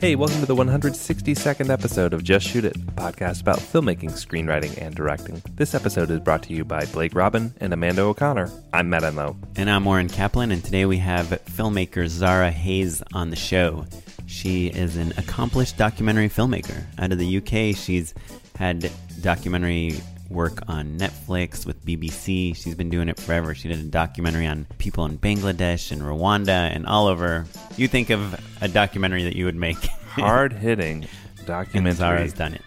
Hey, welcome to the 162nd episode of Just Shoot It, a podcast about filmmaking, screenwriting, and directing. This episode is brought to you by Blake Robin and Amanda O'Connor. I'm Matt Enlow. And I'm Oren Kaplan, and today we have filmmaker Zara Hayes on the show. She is an accomplished documentary filmmaker. Out of the UK, she's had documentary work on Netflix with BBC. She's been doing it forever. She did a documentary on people in Bangladesh and Rwanda and all over. You think of a documentary that you would make. Hard hitting and documentary. Zara's done it.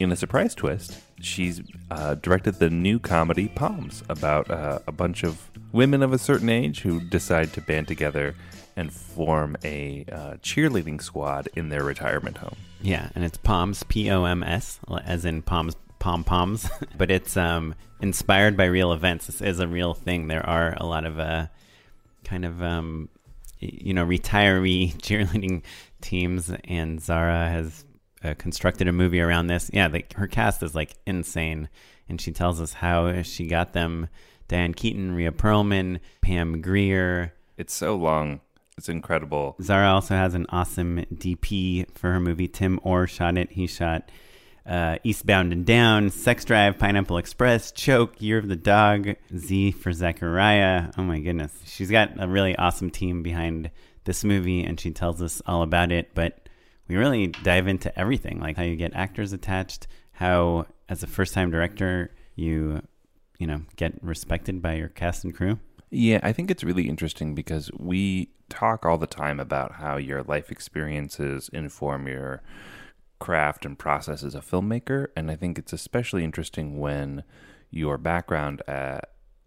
In a surprise twist, she's uh, directed the new comedy Poms about uh, a bunch of women of a certain age who decide to band together and form a uh, cheerleading squad in their retirement home. Yeah, and it's Poms, P O M S, as in Poms, pom poms. but it's um, inspired by real events. This is a real thing. There are a lot of uh, kind of um, you know retiree cheerleading teams, and Zara has uh, constructed a movie around this. Yeah, like her cast is like insane, and she tells us how she got them: Diane Keaton, Rhea Perlman, Pam Grier. It's so long. It's incredible. Zara also has an awesome DP for her movie. Tim Orr shot it. He shot uh, Eastbound and Down, Sex Drive, Pineapple Express, Choke, Year of the Dog, Z for Zachariah. Oh my goodness. She's got a really awesome team behind this movie and she tells us all about it. But we really dive into everything like how you get actors attached, how, as a first time director, you, you know, get respected by your cast and crew. Yeah, I think it's really interesting because we talk all the time about how your life experiences inform your craft and process as a filmmaker. And I think it's especially interesting when your background uh,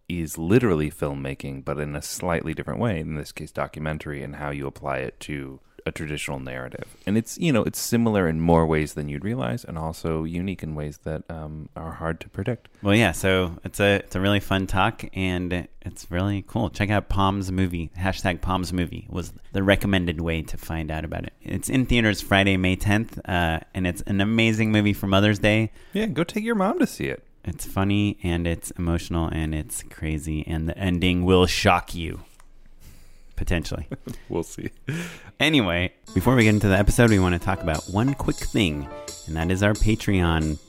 is literally filmmaking, but in a slightly different way, in this case, documentary, and how you apply it to a traditional narrative. And it's, you know, it's similar in more ways than you'd realize and also unique in ways that um, are hard to predict. Well, yeah. So it's a it's a really fun talk, and it's really cool. Check out Poms movie. Hashtag Poms movie was the recommended way to find out about it. It's in theaters Friday, May tenth, uh, and it's an amazing movie for Mother's Day. Yeah, go take your mom to see it. It's funny and it's emotional and it's crazy, and the ending will shock you. Potentially. We'll see. Anyway, before we get into the episode, we want to talk about one quick thing, and that is our Patreon.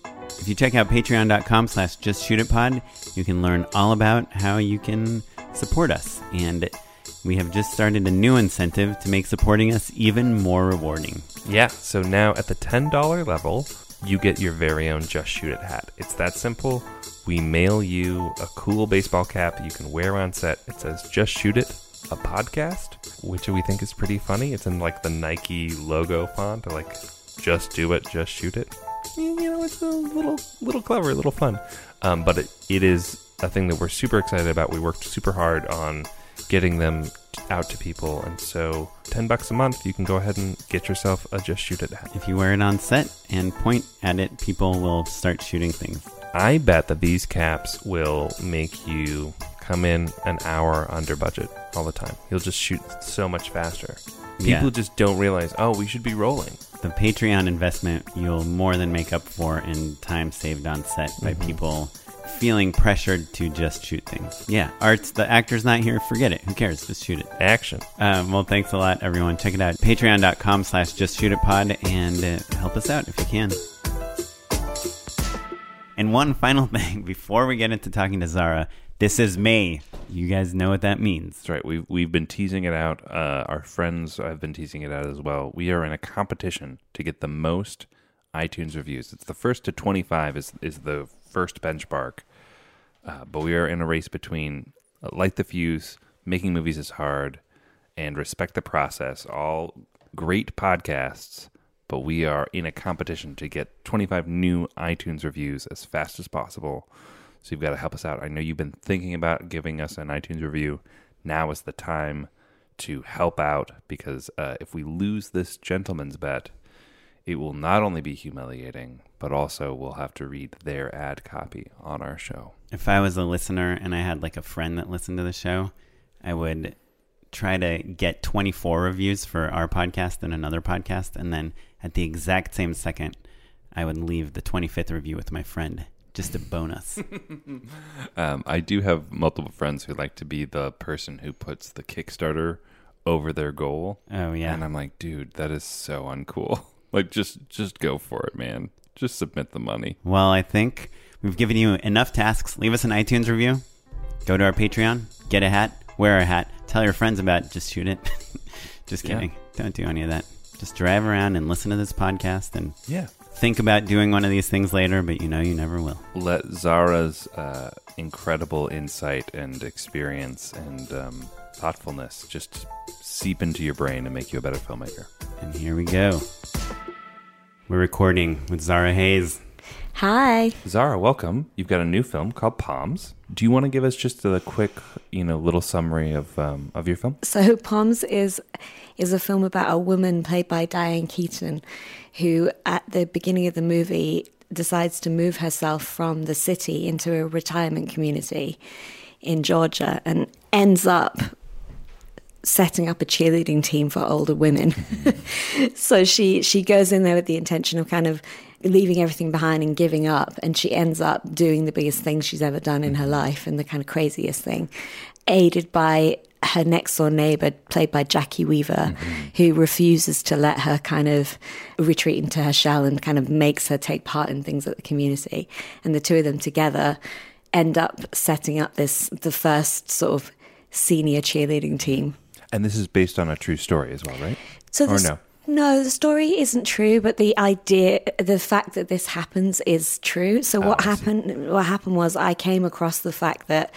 If you check out patreon.com slash just shoot it pod, you can learn all about how you can support us. And we have just started a new incentive to make supporting us even more rewarding. Yeah, so now at the $10 level, you get your very own Just Shoot It hat. It's that simple. We mail you a cool baseball cap you can wear on set. It says Just Shoot It, a podcast, which we think is pretty funny. It's in like the Nike logo font, like just do it, just shoot it. You know, it's a little, little clever, a little fun. Um, but it, it is a thing that we're super excited about. We worked super hard on getting them out to people, and so ten bucks a month, you can go ahead and get yourself a Just Shoot It hat. If you wear it on set and point at it, people will start shooting things. I bet that these caps will make you come in an hour under budget all the time. You'll just shoot so much faster. People Yeah. just don't realize, oh, we should be rolling. The Patreon investment you'll more than make up for in time saved on set by Mm-hmm. people feeling pressured to just shoot things. Yeah, art's the actor's not here. Forget it. Who cares? Just shoot it. Action. Um, well, thanks a lot, everyone. Check it out. Patreon.com slash just shoot it pod and uh, help us out if you can. And one final thing before we get into talking to Zara, this is May. You guys know what that means. That's right. We've we've been teasing it out. Uh, our friends have been teasing it out as well. We are in a competition to get the most iTunes reviews. It's the first to twenty five is is the first benchmark. Uh, but we are in a race between uh, light the fuse, making movies is hard, and respect the process. All great podcasts, but we are in a competition to get 25 new iTunes reviews as fast as possible. So you've got to help us out. I know you've been thinking about giving us an iTunes review. Now is the time to help out because uh, if we lose this gentleman's bet, it will not only be humiliating, but also we'll have to read their ad copy on our show. If I was a listener and I had like a friend that listened to the show, I would try to get 24 reviews for our podcast and another podcast. And then at the exact same second, I would leave the 25th review with my friend. Just a bonus. Um, I do have multiple friends who like to be the person who puts the Kickstarter over their goal. Oh, yeah. And I'm like, dude, that is so uncool. like, just just go for it, man. Just submit the money. Well, I think we've given you enough tasks. Leave us an iTunes review. Go to our Patreon. Get a hat. Wear a hat. Tell your friends about it. Just shoot it. Just Yeah. kidding. Don't do any of that. Just drive around and listen to this podcast and Yeah. think about doing one of these things later, but you know you never will. Let Zara's uh, incredible insight and experience and um, thoughtfulness just seep into your brain and make you a better filmmaker. And here we go. We're recording with Zara Hayes. Hi. Zara, welcome. You've got a new film called Poms. Do you want to give us just a quick, you know, little summary of um, of your film? So Poms is is a film about a woman played by Diane Keaton who at the beginning of the movie decides to move herself from the city into a retirement community in Georgia and ends up setting up a cheerleading team for older women. so she she goes in there with the intention of kind of leaving everything behind and giving up and she ends up doing the biggest thing she's ever done in her life and the kind of craziest thing aided by her next door neighbor played by Jacki Weaver mm-hmm. who refuses to let her kind of retreat into her shell and kind of makes her take part in things at the community and the two of them together end up setting up this the first sort of senior cheerleading team And this is based on a true story as well, right? so or no? No, the story isn't true, but the idea, the fact that this happens is true. So what oh, happened? What happened was I came across the fact that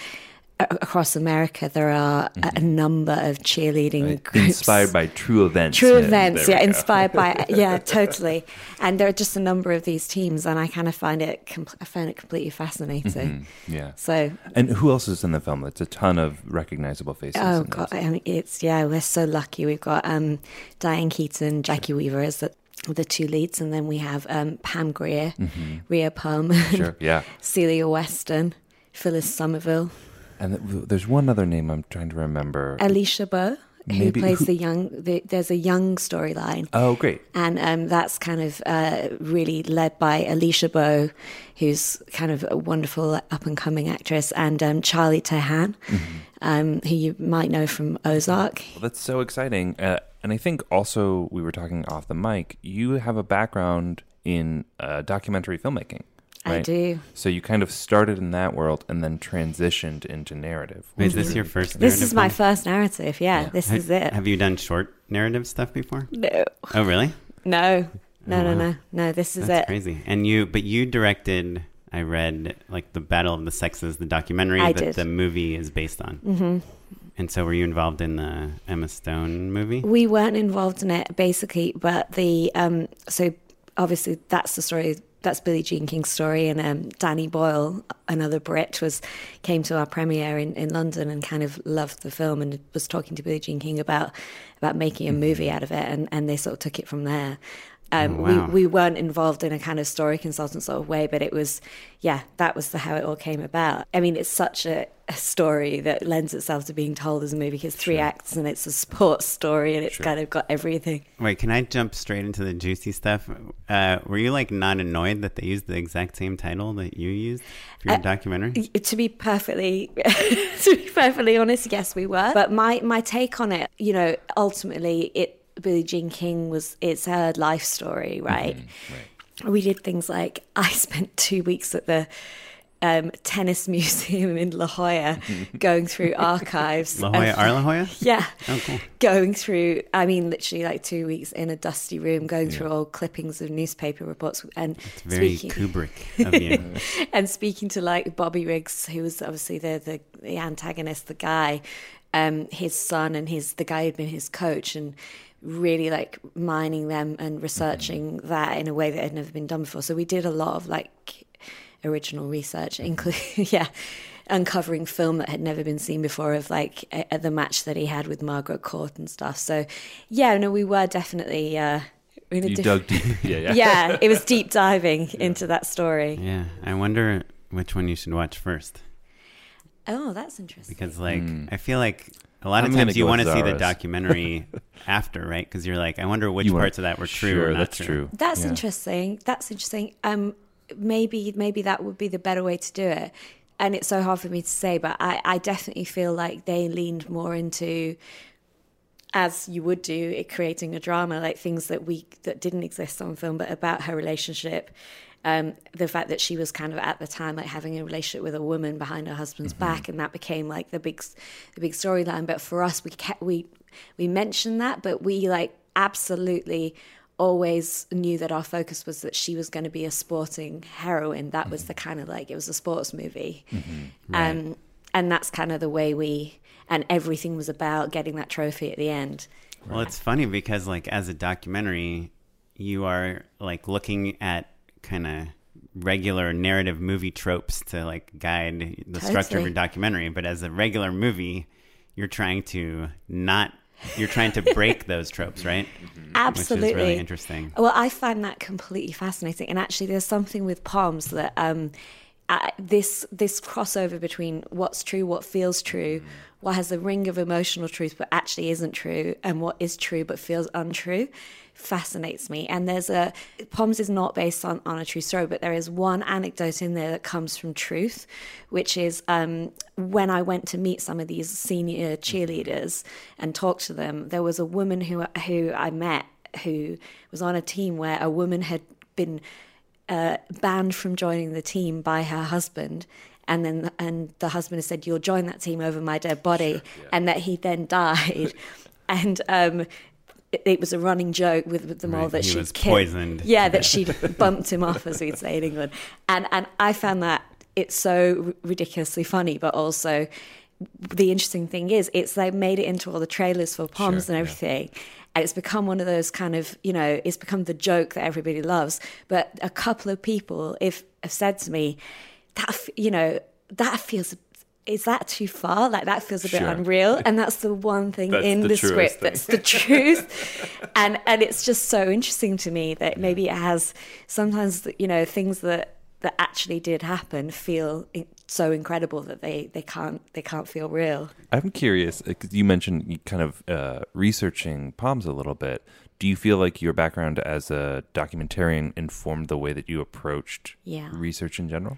across America there are a- a number of cheerleading groups. Inspired by true events. True Yeah, events, yeah, inspired by, yeah, totally. And there are just a number of these teams, and I kind of find it, I find it completely fascinating. Yeah. So, And who else is in the film? It's a ton of recognizable faces. oh god. I mean, it's yeah, we're so lucky. We've got um, Diane Keaton, Jacki Weaver as the the two leads, and then we have um, Pam Grier, Rhea Perlman, Mm-hmm. Sure. Yeah. Celia Weston, Phyllis Somerville, And there's one other name I'm trying to remember. Alisha Boe, who plays who- the young. The, there's a young storyline. oh, great. and um, that's kind of uh, really led by Alisha Boe, who's kind of a wonderful up and coming actress, and um, Charlie Tahan, um, who you might know from Ozark. Well, that's so exciting. Uh, and I think also we were talking off the mic. You have a background in uh, documentary filmmaking. I do. So you kind of started in that world and then transitioned into narrative. Wait, is this your first? This is my film? first narrative. Yeah, this Ha- is it. Have you done short narrative stuff before? no, Oh, really? no, no, Oh, no, wow. no, no. This is it. That's it. crazy. And you, but you directed. I read like the Battle of the Sexes, the documentary I that did. the movie is based on. Mm-hmm. And so, were you involved in the Emma Stone movie? We weren't involved in it basically, but the um, so obviously that's the story. That's Billie Jean King's story, and um, Danny Boyle, another Brit, was came to our premiere in, in London and kind of loved the film and was talking to Billie Jean King about about making a movie out of it, and, and they sort of took it from there. Um, Oh, wow. we, we weren't involved in a kind of story consultant sort of way, but it was, yeah, that was the, how it all came about. I mean, it's such a, a story that lends itself to being told as a movie. It's three acts and it's a sports story and it's kind of got everything. Wait, can I jump straight into the juicy stuff? Uh, were you like not annoyed that they used the exact same title that you used for Uh, your documentary? to be perfectly to be perfectly honest yes we were but my my take on it you know ultimately it billie jean king was it's her life story right, we did things like i spent two weeks at the um, tennis museum in La Jolla, going through archives. La Jolla, of- are La Jolla? Yeah. Oh, cool. Going through, I mean, literally like two weeks in a dusty room, going through old clippings of newspaper reports and Very speaking Kubrick of you. and speaking to like Bobby Riggs, who was obviously the the, the antagonist, the guy, um, his son, and his the guy who'd been his coach, and really like mining them and researching mm-hmm. that in a way that had never been done before. So we did a lot of like original research, mm-hmm. including yeah. Uncovering film that had never been seen before of like a, the match that he had with Margaret Court and stuff. So, yeah, no, we were definitely uh, in a You diff- dug deep. Yeah, yeah. yeah, it was deep diving into that story. yeah, I wonder which one you should watch first Oh, that's interesting. because, like, mm. I feel like a lot of I'm times you want to see the documentary after, right? Because you're like, I wonder which You wanna- parts of that were true Sure, or not that's true. true. That's Yeah. interesting. That's interesting. Um, maybe maybe that would be the better way to do it. And it's so hard for me to say, but I, I definitely feel like they leaned more into, as you would do, it creating a drama, like things that we that didn't exist on film, but about her relationship. Um, the fact that she was kind of at the time like having a relationship with a woman behind her husband's back, and that became like the big, the big storyline. But for us, we kept we we mentioned that, but we like absolutely always knew that our focus was that she was going to be a sporting heroine. That was the kind of like it was a sports movie, um, and that's kind of the way we and everything was about getting that trophy at the end. Well, it's funny because, like, as a documentary, you are like looking at kind of regular narrative movie tropes to like guide the structure of your documentary. But as a regular movie, you're trying to not. You're trying to break those tropes, right? Absolutely, Which is really interesting. Well, I find that completely fascinating, and actually, there's something with Poms that um, uh, this this crossover between what's true, what feels true, what has a ring of emotional truth but actually isn't true, and what is true but feels untrue, fascinates me. And there's a Poms is not based on on a true story, but there is one anecdote in there that comes from truth, which is um, when I went to meet some of these senior cheerleaders and talk to them. There was a woman who who I met who was on a team where a woman had been uh, banned from joining the team by her husband. And then, and the husband has said, "You'll join that team over my dead body," and that he then died. and um, it, was a running joke with, with them all that she was poisoned. Yeah, that she'd bumped him off, as we'd say in England. And and I found that it's so ridiculously funny, but also the interesting thing is it's they made it into all the trailers for Poms and everything. And it's become one of those kind of, you know, it's become the joke that everybody loves. But a couple of people if have said to me, that you know, that feels is that too far? Like that feels a bit Sure. unreal. And that's the one thing That's in the the, script thing. that's the truth. and and it's just so interesting to me that maybe it has sometimes you know things that that actually did happen feel so incredible that they they can't they can't feel real. I'm curious because you mentioned kind of uh, researching Poms a little bit. Do you feel like your background as a documentarian informed the way that you approached Yeah. research in general?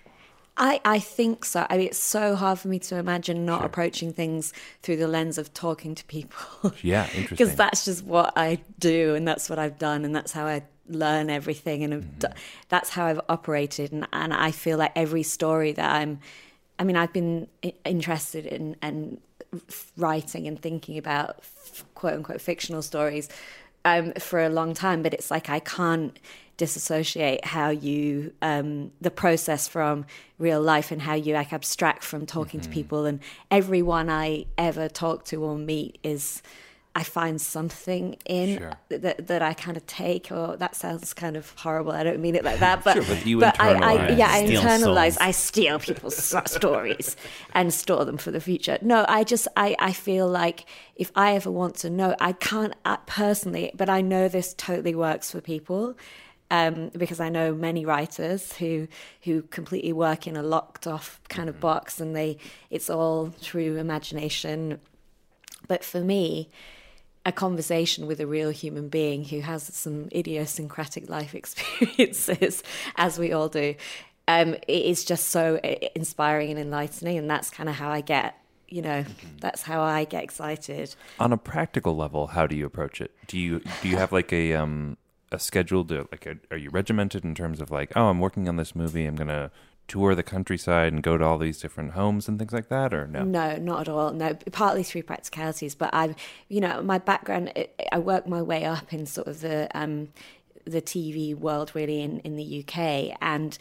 I, I think so. I mean, it's so hard for me to imagine not approaching things through the lens of talking to people. Yeah, interesting. Because that's just what I do, and that's what I've done, and that's how I learn everything, and I've do- that's how I've operated. And, and I feel like every story that I'm, I mean, I've been interested in and writing and thinking about quote unquote fictional stories um, for a long time, but it's like I can't disassociate how you um, the process from real life and how you like abstract from talking to people and everyone I ever talk to or meet is I find something in Sure. that that I kind of take. Or that sounds kind of horrible. I don't mean it like that, but Sure, but you I, I internalize. yeah I internalize. souls. I steal people's stories and store them for the future. No, I just I I feel like if I ever want to know, I can't uh, personally, but I know this totally works for people um, because I know many writers who who completely work in a locked off kind of box, and they it's all through imagination. But for me, a conversation with a real human being who has some idiosyncratic life experiences, as we all do, um, it is just so inspiring and enlightening, and that's kind of how I get. You know, that's how I get excited. On a practical level, how do you approach it? Do you do you have like a um a schedule? To, like, a, are you regimented in terms of like, oh, I'm working on this movie, I'm gonna tour the countryside and go to all these different homes and things like that, or no? No, not at all. No, partly through practicalities, but I've, you know, my background, I- I worked my way up in sort of the um, the TV world, really, in in the UK, and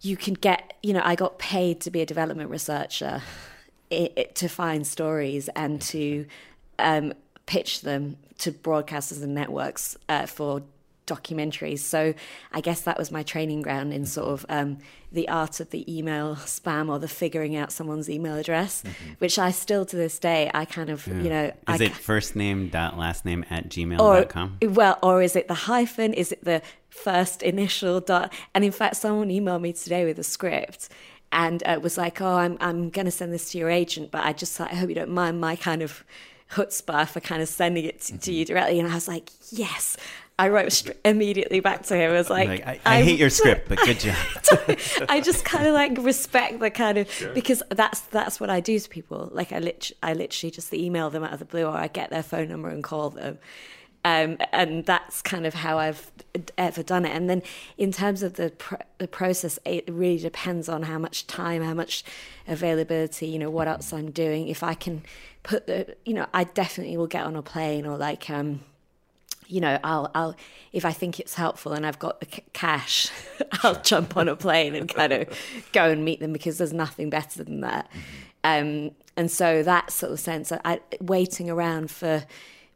you can get, you know, I got paid to be a development researcher, i i to find stories and to um, pitch them to broadcasters and networks uh, for documentaries. So I guess that was my training ground in sort of um, the art of the email spam or the figuring out someone's email address, which I still to this day I kind of you know Is I it first name dot last name at gmail or well, or is it the hyphen? Is it the first initial dot? And in fact, someone emailed me today with a script and uh, was like, "Oh, I'm I'm going to send this to your agent, but I just I hope you don't mind my kind of chutzpah for kind of sending it to, to you directly." And I was like, "Yes." I wrote str- immediately back to him. I was like, Like, I, I hate your script, but good job. I just kind of like respect the kind of because that's that's what I do to people. Like I lit I literally just email them out of the blue, or I get their phone number and call them. Um, and that's kind of how I've ever done it. And then in terms of the pr- the process, it really depends on how much time, how much availability, you know, what else I'm doing. If I can put the, you know, I definitely will get on a plane or like. um you know, I'll, I'll, if I think it's helpful and I've got the c- cash, I'll jump on a plane and kind of go and meet them because there's nothing better than that. Um, and so that sort of sense, I, waiting around for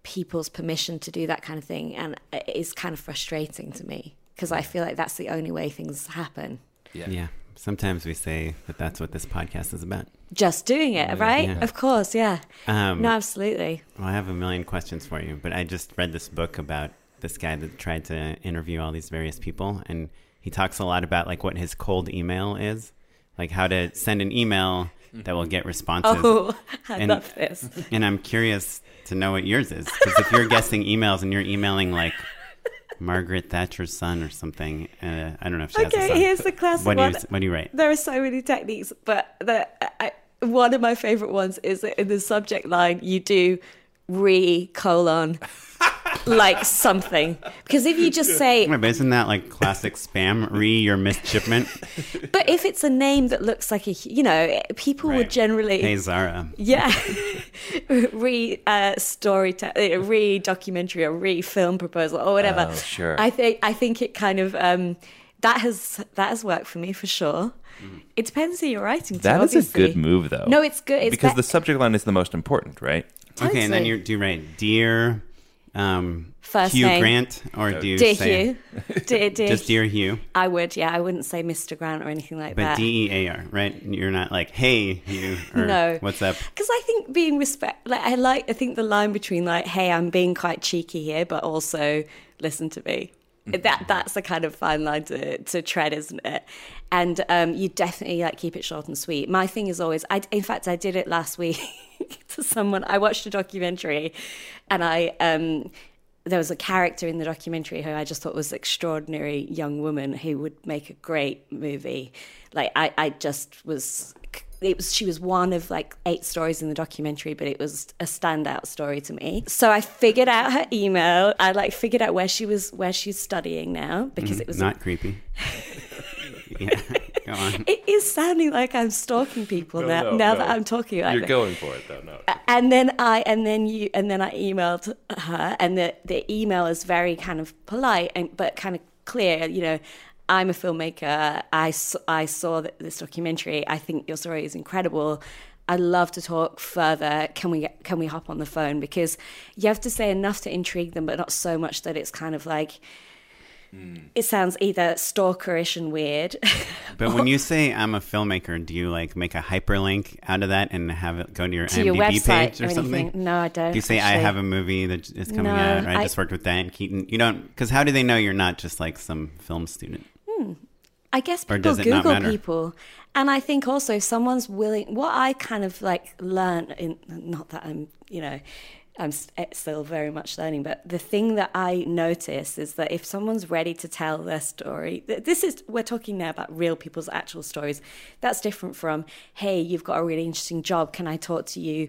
people's permission to do that kind of thing, and it is kind of frustrating to me because I feel like that's the only way things happen. yeah. Sometimes we say that that's what this podcast is about. Just doing it, right? Yeah. Of course, yeah. Um, no, absolutely. Well, I have a million questions for you, but I just read this book about this guy that tried to interview all these various people, and he talks a lot about like what his cold email is, like how to send an email that will get responses. Oh, I And- love this. And I'm curious to know what yours is, because if you're guessing emails and you're emailing like Margaret Thatcher's son or something, uh, I don't know if she has a Okay, here's the classic What do you one. What do you write? There are so many techniques, but the I, one of my favorite ones is that in the subject line you do re colon like something because if you just say Wait, but isn't that like classic spam? Re your missed shipment. but if it's a name that looks like a you know people would generally Hey Zara. yeah re uh, story te- uh, re documentary or re film proposal or whatever Oh, sure. i think i think it kind of um that has that has worked for me for sure it depends who you're writing to That is a good move, though. no it's good it's because be- the subject line is the most important, right? Okay, and then you do you write dear um, First Hugh name. Grant, or do you dear say hugh dear, dear just dear Hugh? i would yeah i wouldn't say mr grant or anything like that. But that D E A R, right? You're not like hey Hugh or no what's up? because i think being respect like i like i think the line between like hey i'm being quite cheeky here but also listen to me that that's a kind of fine line to, to tread isn't it and um, you definitely like keep it short and sweet my thing is always i in fact i did it last week to someone i watched a documentary and i um there was a character in the documentary who I just thought was an extraordinary young woman who would make a great movie. Like I, I just was it was she was one of like eight stories in the documentary, but it was a standout story to me. So I figured out her email. I like figured out where she was where she's studying now because it was Not creepy. yeah, go on. it is sounding like I'm stalking people now. no, now no. that I'm talking about You're it. going for it, though. No. and then I and then you and then I emailed her, and the the email is very kind of polite and but kind of clear. You know, I'm a filmmaker. I, I saw this documentary. I think your story is incredible. I'd love to talk further. Can we can we hop on the phone? Because you have to say enough to intrigue them, but not so much that it's kind of like Mm. it sounds either stalkerish and weird. But when you say I'm a filmmaker, do you like make a hyperlink out of that and have it go to your To IMDb your website page or, or something? No, I don't, Do you say I have a movie that is coming No, out? Or I, I- just worked with Diane Keaton. You don't because how do they know you're not just like some film student? Hmm. I guess people does it not Google people. And I think also if someone's willing, what I kind of like learn in, not that I'm, you know, I'm eh, still very much learning, but the thing that I notice is that if someone's ready to tell their story, this is, we're talking now about real people's actual stories. That's different from, hey, you've got a really interesting job. Can I talk to you?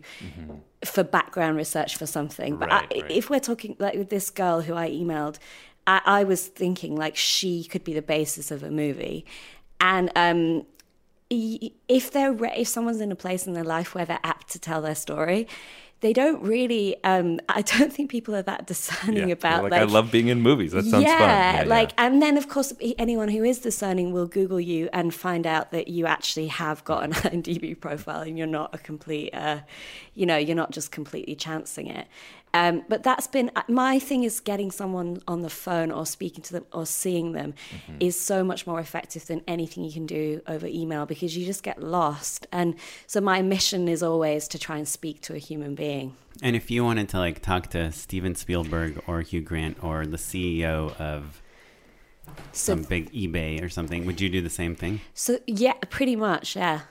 For background research for something, but Right, I, right. if we're talking like with this girl who I emailed, I, I was thinking like she could be the basis of a movie, and um, if they're re- if someone's in a place in their life where they're apt to tell their story, they don't really. Um, I don't think people are that discerning Yeah. about like, I love being in movies. That sounds yeah, fun. Yeah, like, yeah. and then of course, anyone who is discerning will Google you and find out that you actually have got an IMDb profile and you're not a complete, uh, you know, you're not just completely chancing it. Um, but that's been my thing is getting someone on the phone or speaking to them or seeing them Mm-hmm. is so much more effective than anything you can do over email because you just get lost. And so my mission is always to try and speak to a human being. And if you wanted to like talk to Steven Spielberg or Hugh Grant or the CEO of So some big eBay or something, would you do the same thing? So yeah, pretty much, yeah.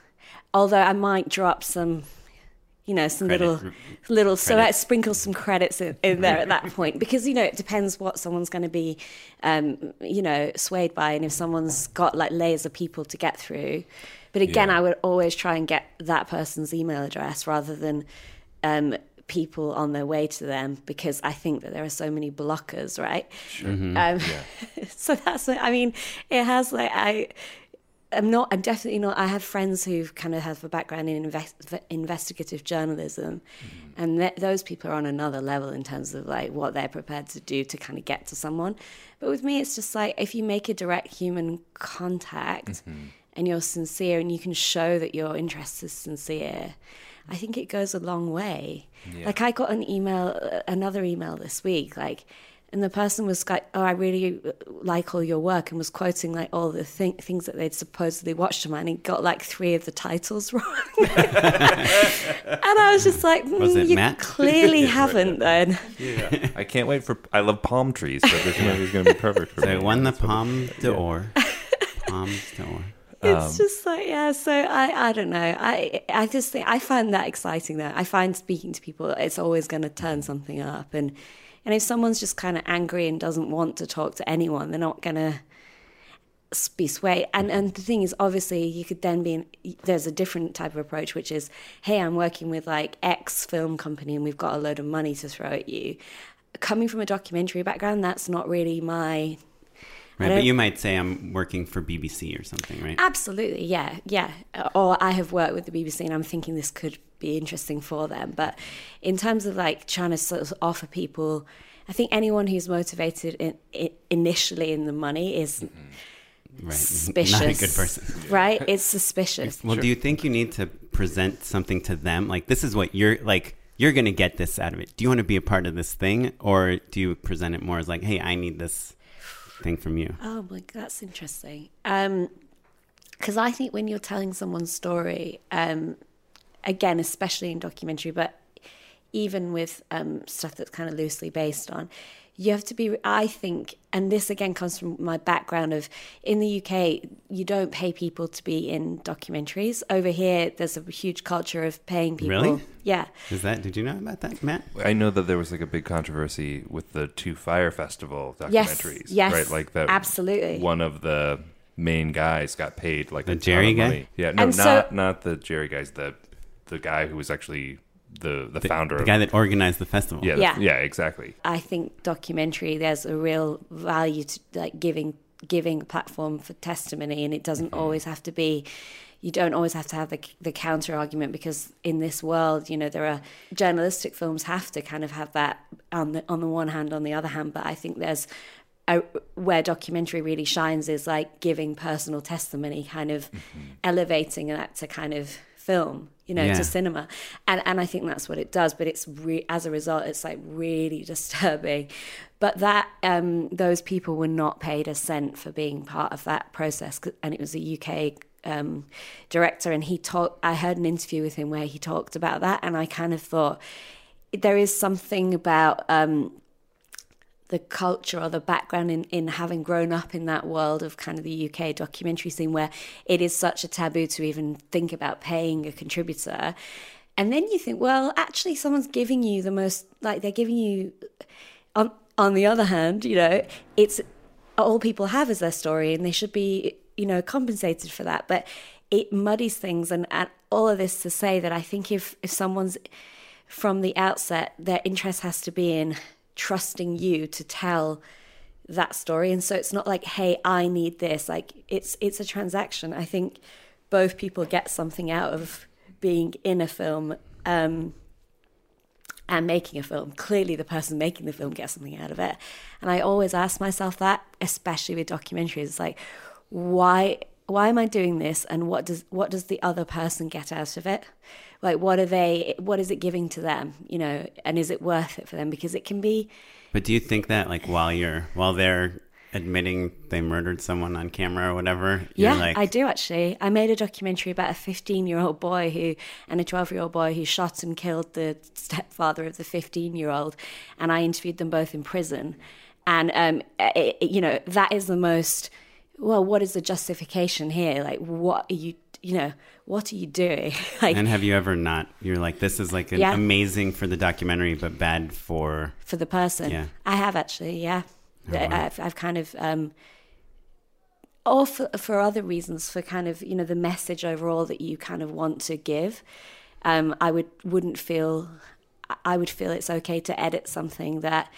Although I might drop some, you know, some Credit. little, little. So I Credit. sprinkle some credits in, in there at that point because you know it depends what someone's going to be, um, you know, swayed by, and if someone's got like layers of people to get through. But again, Yeah. I would always try and get that person's email address rather than. Um, people on their way to them because I think that there are so many blockers, right? Um, so that's what I mean. It has like I. I'm not. I'm definitely not. I have friends who kind of have a background in invest, investigative journalism, and th- those people are on another level in terms of like what they're prepared to do to kind of get to someone. But with me, it's just like if you make a direct human contact and you're sincere and you can show that your interest is sincere, I think it goes a long way. Like I got an email, uh, another email this week, like, and the person was like, "Oh, I really uh, like all your work," and was quoting like all the th- things that they'd supposedly watched of mine, and got like three of the titles wrong. and I was just like, "Mm, it "You Matt?" clearly haven't." Then Yeah, I can't wait for. I love palm trees, so this movie is going to be perfect for So me. I won the Palm what it- Palme d'Or. Palme d'Or. it's just like yeah. So I I don't know. I I just think I find that exciting. Though I find speaking to people, it's always going to turn something up, and and if someone's just kind of angry and doesn't want to talk to anyone, they're not going to be swayed. And and the thing is, obviously, you could then be. In, there's a different type of approach, which is, hey, I'm working with like X film company, and we've got a load of money to throw at you. Coming from a documentary background, that's not really my. Right, but you might say I'm working for BBC or something, right? Absolutely, yeah, yeah. Or I have worked with the BBC, and I'm thinking this could be interesting for them. But in terms of like trying to sort of offer people, I think anyone who's motivated in, in, initially in the money is mm-hmm. Right. suspicious. Not a good person. right? It's suspicious. Well, do you think you need to present something to them? Like, this is what you're like. You're going to get this out of it. Do you want to be a part of this thing, or do you present it more as like, "Hey, I need this thing from you"? Oh my, God, that's interesting. Um, because I think when you're telling someone's story, um, again, especially in documentary, but even with um, stuff that's kind of loosely based on, you have to be. I think, and this again comes from my background of in the UK, you don't pay people to be in documentaries. Over here, there's a huge culture of paying people. Really? Yeah. Is that? Did you know about that, Matt? I know that there was like a big controversy with the two Fire Festival documentaries. yes, yes right. Like that. absolutely. One of the main guys got paid like The a ton Jerry of guy? money. Yeah, no, And so- not not the Jerry guys. The the guy who was actually the the, founder. The of, guy that organized the festival. yeah, Yeah. the- yeah, exactly. I think documentary there's a real value to like giving giving a platform for testimony, and it doesn't mm-hmm. always have to be. You don't always have to have the the counter argument because in this world, you know, there are journalistic films have to kind of have that on the on the one hand, on the other hand. But I think there's a, where documentary really shines is like giving personal testimony, kind of mm-hmm. elevating that to kind of film, you know, Yeah. to cinema, and and I think that's what it does. But it's re- as a result, it's like really disturbing. But that um, those people were not paid a cent for being part of that process and it was a UK um, director, and he talked. I heard an interview with him where he talked about that, and I kind of thought there is something about. Um, the culture or the background in, in having grown up in that world of kind of the UK documentary scene where it is such a taboo to even think about paying a contributor. And then you think, well, actually, someone's giving you the most, like, they're giving you, on, on the other hand, you know, it's all people have is their story and they should be, you know, compensated for that. But it muddies things. And, and all of this to say that I think if, if someone's from the outset, their interest has to be in trusting you to tell that story. And so it's not like hey i need this. Like it's it's a transaction. I think both people get something out of being in a film um and making a film. Clearly the person making the film gets something out of it. And i always ask myself that especially with documentaries. It's like why why am i doing this? And what does what does the other person get out of it like what are they what is it giving to them you know and is it worth it for them because it can be But do you think that like while you're while they're admitting they murdered someone on camera or whatever, Yeah, like I do actually. I made a documentary about a 15 year old boy who and a 12 year old boy who shot and killed the stepfather of the 15 year old, and I interviewed them both in prison. And um, it, it- you know that is the most. Well, what is the justification here? Like, what are you? You know, what are you doing? like And have you ever not? You're like, this is like an Yeah. amazing for the documentary, but bad for. for the person. Yeah. I have actually, yeah. Oh, wow. I've, I've kind of, um, or for, for other reasons, for kind of, you know, the message overall that you kind of want to give. Um, I would, wouldn't feel, I would feel it's okay to edit something that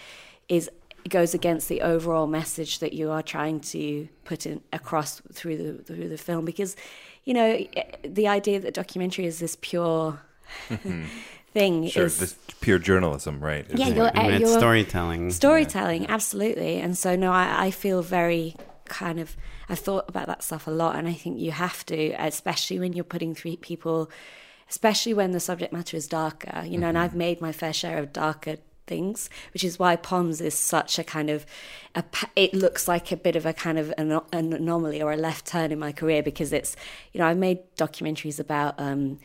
is goes against the overall message that you are trying to put in across through the through the film because you know eh, the idea that documentary is this pure mm-hmm. thing Sure, is this pure journalism, right? Yeah, Is- you're- I eh, mean, uh, you're- storytelling. storytelling absolutely and so no I, I feel very kind of i've thought about that stuff a lot and i think you have to especially when you're putting three people especially when the subject matter is darker you know and mm-hmm. i've made my fair share of darker things which is why Poms is such a kind of a, it looks like a bit of a kind of an, an anomaly or a left turn in my career because it's you know i've made documentaries about um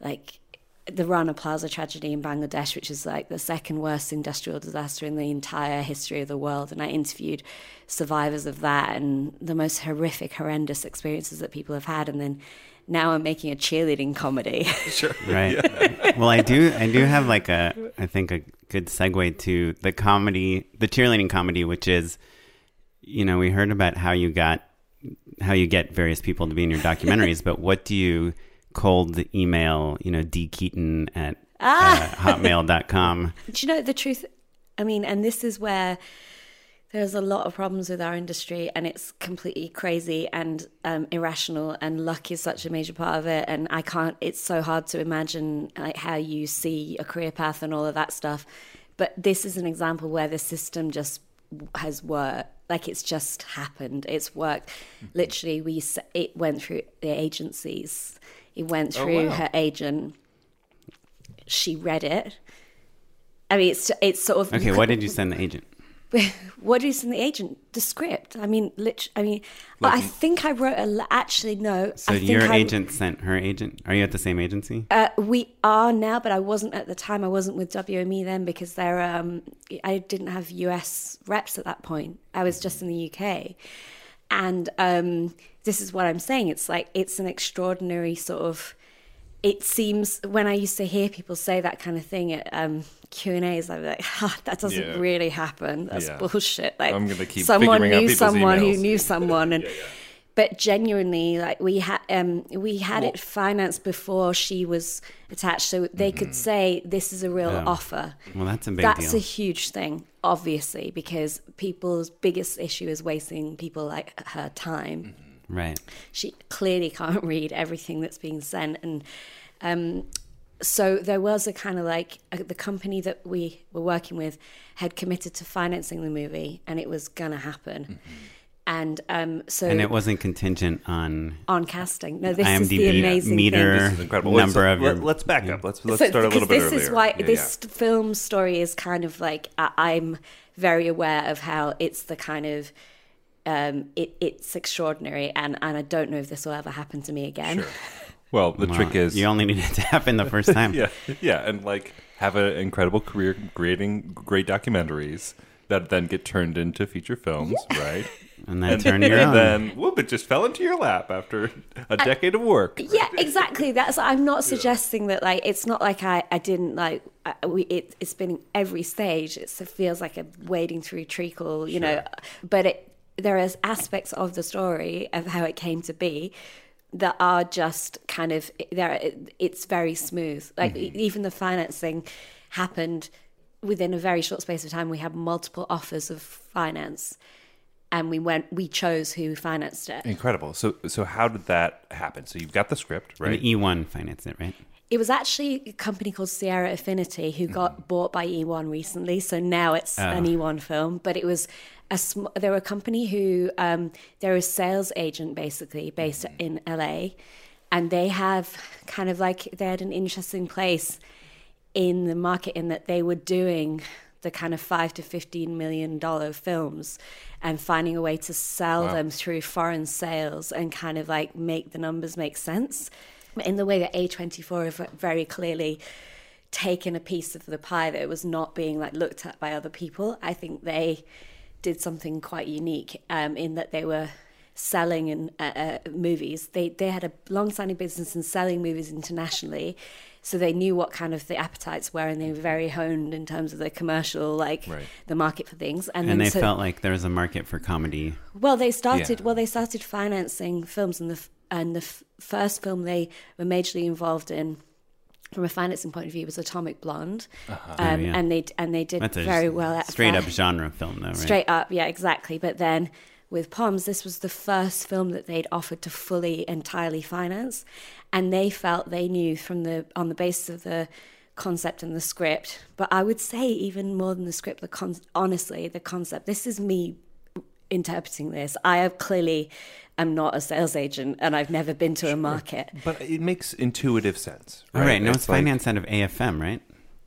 like the Rana Plaza tragedy in Bangladesh, which is like the second worst industrial disaster in the entire history of the world. And I interviewed survivors of that and the most horrific, horrendous experiences that people have had. And then now I'm making a cheerleading comedy. Sure. Right well i do i do have like a i think a good segue to the comedy the cheerleading comedy which is you know we heard about how you got how you get various people to be in your documentaries but what do you cold email you know d keaton at uh, hotmail.com Do you know the truth? I mean, and this is where there's a lot of problems with our industry, and it's completely crazy and um, irrational. And luck is such a major part of it. And I can't. It's so hard to imagine like how you see a career path and all of that stuff. But this is an example where the system just has worked. Like it's just happened. It's worked. Literally, we it went through the agencies. It went through her agent. She read it. I mean, it's it's sort of okay why did you send the agent what is in the agent? The script. I mean, lit- I mean, I think I wrote a. Actually, no. so I think your I- agent sent her agent are you at the same agency Uh, we are now, but I wasn't at the time. I wasn't with WME then because they're. Um, I didn't have US reps at that point. I was just in the UK, and um, this is what I'm saying. It's like it's an extraordinary sort of. It seems when I used to hear people say that kind of thing at um, Q and A's, I'd be like, ah, "That doesn't Yeah. really happen. That's Yeah. bullshit." Like I'm gonna keep someone figuring out knew people's someone who knew someone, and but genuinely like we had um we had it financed before she was attached so they could say this is a real Oh. offer well that's a big that's deal a huge thing obviously because people's biggest issue is wasting people like her time right she clearly can't read everything that's being sent and um, so there was a kind of like uh, the company that we were working with had committed to financing the movie and it was gonna happen And um, so And it wasn't contingent on on casting. No, this is the amazing meter thing. This is incredible. Wait, number so of your. let, us back up. Let's let's So- start a little bit because this earlier. is why Yeah, this yeah. film story is kind of like I, I'm very aware of how it's the kind of um, it, it's extraordinary, and and I don't know if this will ever happen to me again. Well, the trick is you only need it to happen the first time. yeah, yeah, and like have an incredible career creating great documentaries that then get turned into feature films, right? And then turn your and own. then whoop, it just fell into your lap after a decade of work. Yeah, exactly. That's. I'm not suggesting that. Like, it's not like I, I didn't like. I, we, it, it's been every stage. It's, it feels like a wading through treacle, you know. But it, there is aspects of the story of how it came to be that are just kind of there. It's very smooth. Like mm-hmm. even the financing happened within a very short space of time. We had multiple offers of finance, and we went. We chose who financed it. Incredible. So so how did that happen? So you've got the script, And right? E1 financed it, right? It was actually a company called Sierra Affinity who got mm-hmm. bought by E1 recently, so now it's an ah. E1 film. But it was a sm- they were a company who um, they're a sales agent basically based in LA, and they have kind of like they had an interesting place in the market in that they were doing the kind of five to fifteen million dollar films and finding a way to sell them through foreign sales and kind of like make the numbers make sense in the way that A24 have very clearly taken a piece of the pie that was not being like looked at by other people. I think they did something quite unique um, in that they were selling in uh, uh, movies. They they had a long-standing business in selling movies internationally, so they knew what kind of the appetites were, and they were very honed in terms of the commercial, like Right. the market for things. And, And they so, felt like there was a market for comedy. well, they started. Yeah. Well, they started financing films, and the and the f- first film they were majorly involved in, from a financing point of view, was Atomic Blonde, um, Oh, yeah. and they and they did That's very well at straight up genre film, though, right? Straight up, yeah, exactly. But then with Poms, this was the first film that they'd offered to fully, entirely finance, and they felt they knew from the on the basis of the concept and the script. But I would say even more than the script, the con- honestly, the concept. This is me interpreting this. I have clearly am not a sales agent, and I've never been to a market. But it makes intuitive sense. All right, no, It's it's like- financed out of AFM, right?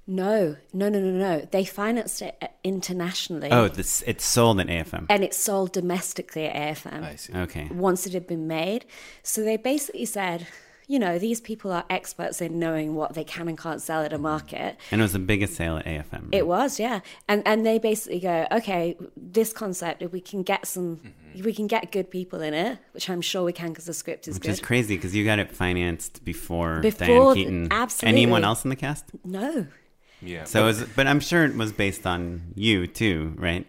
No, no, no, no, no. They financed it uh, internationally. Oh, this, it's sold at AFM. and it's sold domestically at AFM. I see. Okay. once it had been made. So they basically said, you know, these people are experts in knowing what they can and can't sell at a market. And it was the biggest sale at AFM. right? It was, yeah. And and they basically go, okay, this concept, if we can get some, if we can get good people in it, which I'm sure we can because the script is Which good. is crazy because you got it financed before, Before Diane the- Keaton. absolutely. Anyone else in the cast? no. Yeah. So, it was, but I'm sure it was based on you too, right?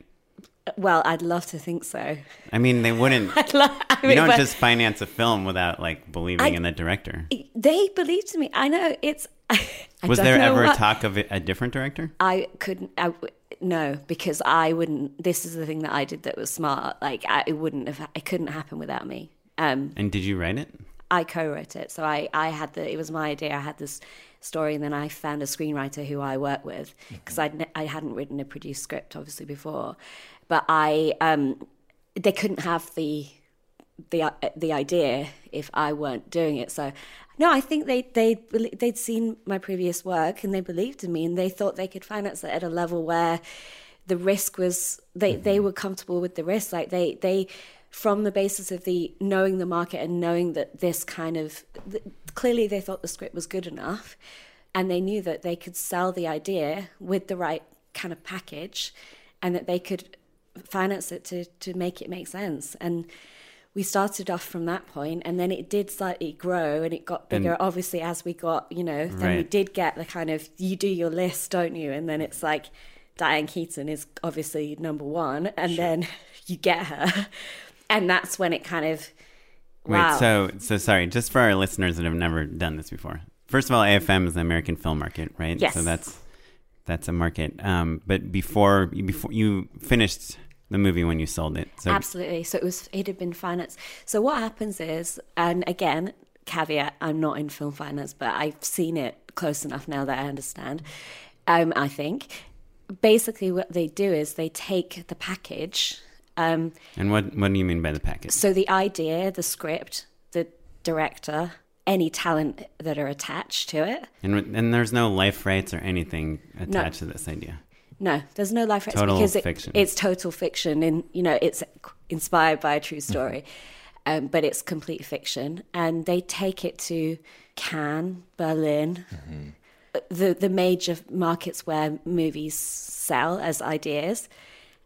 Well, I'd love to think so. I mean, they wouldn't. Love, I you don't just finance a film without like believing I- in the director. they believed in me. I know it's. I Was there ever what- talk of a different director? I couldn't. I, no, because I wouldn't. This is the thing that I did that was smart. Like I, it wouldn't have. It couldn't happen without me. Um, And did you write it? I co-wrote it, so I, I had the. It was my idea. I had this story, and then I found a screenwriter who I work with because I I hadn't written a produced script obviously before, but I um they couldn't have the the uh, the idea if I weren't doing it. So no, I think they they they'd seen my previous work and they believed in me and they thought they could finance it at a level where the risk was they they were comfortable with the risk. Like they they from the basis of the knowing the market and knowing that this kind of th- clearly they thought the script was good enough and they knew that they could sell the idea with the right kind of package and that they could finance it to to make it make sense and we started off from that point and then it did slightly grow and it got bigger obviously as we got you know then we did get the kind of you do your list don't you and then it's like Diane Keaton is obviously number one and then you get her and that's when it kind of wow Wait, so so sorry, just for our listeners that have never done this before. First of all, AFM is the American film market, right? Yes. So that's that's a market. Um, but before before you finished the movie when you sold it, so Absolutely. So it was it had been financed. So what happens is, and again, caveat: I'm not in film finance, but I've seen it close enough now that I understand. Um, I think basically what they do is they take the package Um, And what what do you mean by the package? so the idea, the script, the director, any talent that are attached to it. And and there's no life rights or anything attached to this idea. No, there's no life rights Total because it, it's total fiction, and you know it's inspired by a true story, um, but it's complete fiction. And they take it to Cannes, Berlin, the the major markets where movies sell as ideas,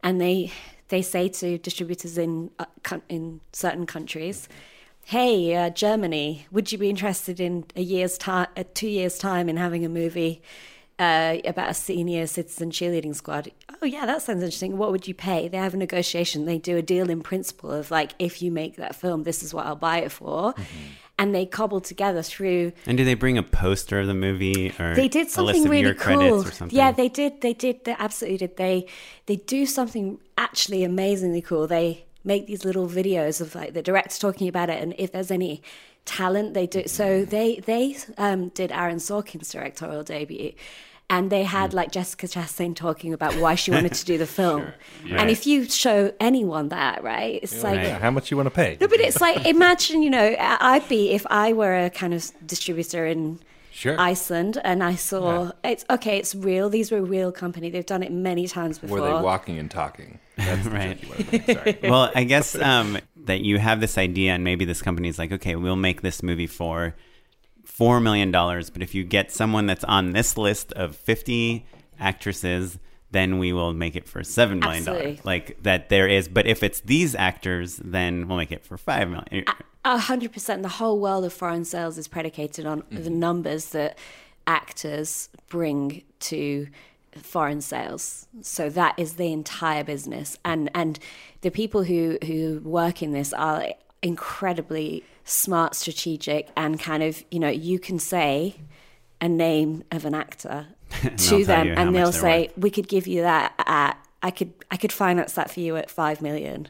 and they they say to distributors in uh, in certain countries. Hey, uh, Germany, would you be interested in a year's time, uh, two years' time, in having a movie uh, about a senior citizen cheerleading squad. Oh yeah, that sounds interesting. What would you pay? They have a negotiation. They do a deal in principle of like, if you make that film, this is what I'll buy it for, and they cobble together through. And do they bring a poster of the movie or They did a something really your cool. credits or something? Yeah, they did. They did. They absolutely did. They they do something actually amazingly cool. They make these little videos of like the director talking about it, and if there's any talent, they do. So they they um, did Aaron Sorkin's directorial debut. And they had like Jessica Chastain talking about why she wanted to do the film. And if you show anyone that, right, it's like Yeah, how much you want to pay? no, but it's like imagine, you know, I'd be if I were a kind of distributor in Sure. Iceland and I saw it's okay, it's real. These were a real company. They've done it many times before. Were they walking and talking? That's Right. tricky one, I think. Sorry. well, I guess um, that you have this idea, and maybe this company is like, okay, we'll make this movie for four million dollars, but if you get someone that's on this list of fifty actresses, then we will make it for seven million dollars. Like that, there is. But if it's these actors, then we'll make it for five million. A hundred percent. The whole world of foreign sales is predicated on the mm-hmm. numbers that actors bring to foreign sales. So that is the entire business, and and the people who who work in this are incredibly smart, strategic, and kind of you know you can say a name of an actor to them, and they'll say worth. we could give you that at I could I could finance that for you at five million.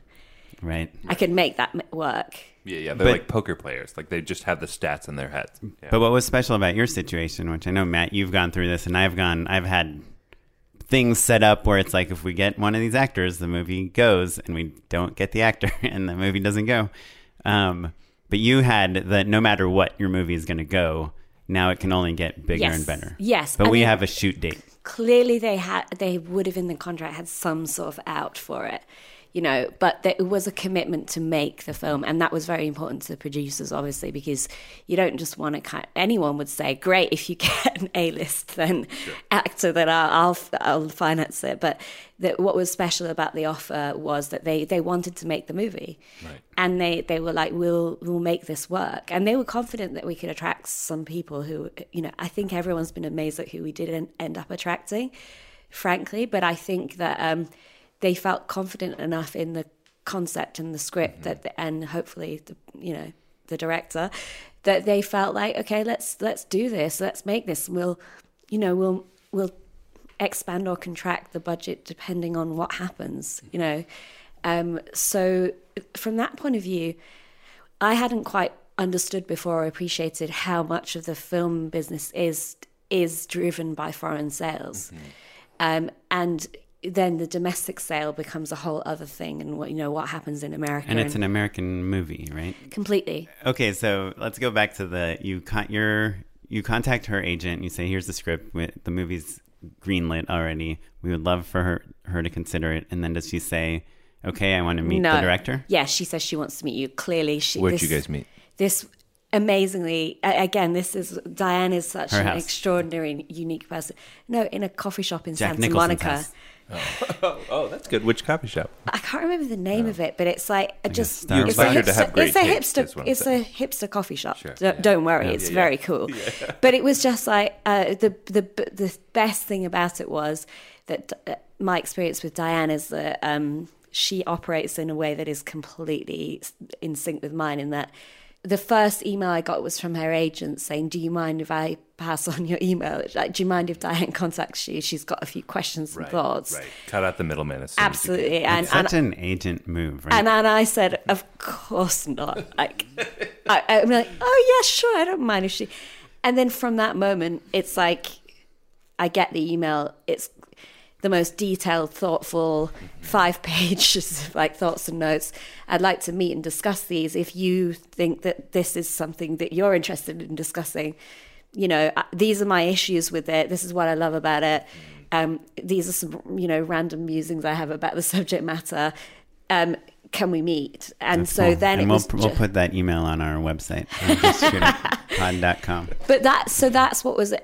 Right. I could make that work. Yeah, yeah. They're But- like poker players. Like they just have the stats in their heads. Yeah. But what was special about your situation, which I know Matt, you've gone through this, and I've gone, I've had things set up where it's like if we get one of these actors, the movie goes, and we don't get the actor, and the movie doesn't go. Um, but you had that no matter what your movie is going to go, now it can only get bigger Yes. and better. Yes. But I we mean- have a shoot date. clearly they had they would have in the contract had some sort of out for it you know but there was a commitment to make the film and that was very important to the producers obviously because you don't just want to kind anyone would say great if you get an a-list then actor that I'll, I'll I'll finance it. But that what was special about the offer was that they they wanted to make the movie. And they they were like we'll we'll make this work. And they were confident that we could attract some people who you know i think everyone's been amazed at who we didn't end up attracting frankly. But i think that um they felt confident enough in the concept and the script that and hopefully the you know the director that they felt like okay let's let's do this let's make this. We'll you know we'll we'll expand or contract the budget depending on what happens you know. Um, so from that point of view i hadn't quite understood before or appreciated how much of the film business is is driven by foreign sales. Um, and then the domestic sale becomes a whole other thing and what you know what happens in america And it's an American movie, right? completely Okay, so let's go back to the you con- your you contact her agent. You say, "Here's the script. wi- The movie's greenlit already. We would love for her her to consider it." And then does she say, "Okay, I want to meet no the director"? yeah she says she wants to meet you clearly she Where'd this- you guys meet? this amazingly again this is diane is such Her an house. extraordinary unique person no in a coffee shop in Jack santa Nicholson's monica house. Oh, that's good. Which coffee shop? I can't remember the name of it, but it's like just Starbucks. it's a You're to have hipster, great it's a hipster it's a hipster coffee shop. Sure. Don't, don't worry, it's very cool. But it was just like uh, the the the best thing about it was that uh, my experience with Diane is that um, she operates in a way that is completely in sync with mine. In that the first email I got was from her agent saying, "Do you mind if I pass on your email? Like, do you mind if Diane contacts you? She's got a few questions and thoughts." Right. Cut out the middleman. As soon as you can. Absolutely, and, It's and such an agent move, right? and, and I said, of course not. Like, I, I'm like, oh yeah, sure, I don't mind if she. And then from that moment, it's like, I get the email. It's the most detailed, thoughtful, five pages of like thoughts and notes. I'd like to meet and discuss these. If you think that this is something that you're interested in discussing, you know, uh, these are my issues with it. This is what I love about it. Um, these are some, you know, random musings I have about the subject matter. Um, can we meet? And That's so cool. then and we'll, we'll put that email on our website, justshootitpod.com. but that so that's what was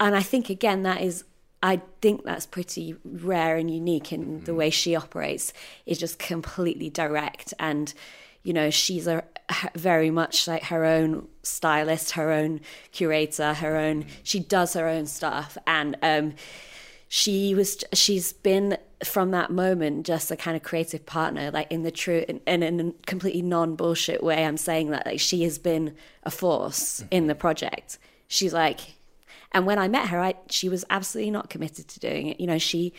and i think again that is i think that's pretty rare and unique in the mm. way she operates. Is just completely direct and you know she's a very much like her own stylist her own curator her own mm. she does her own stuff. And um she was she's been from that moment just a kind of creative partner like in the true and in a completely non bullshit way. I'm saying that like she has been a force in mm-hmm. the project. She's like and when i met her i she was absolutely not committed to doing it you know she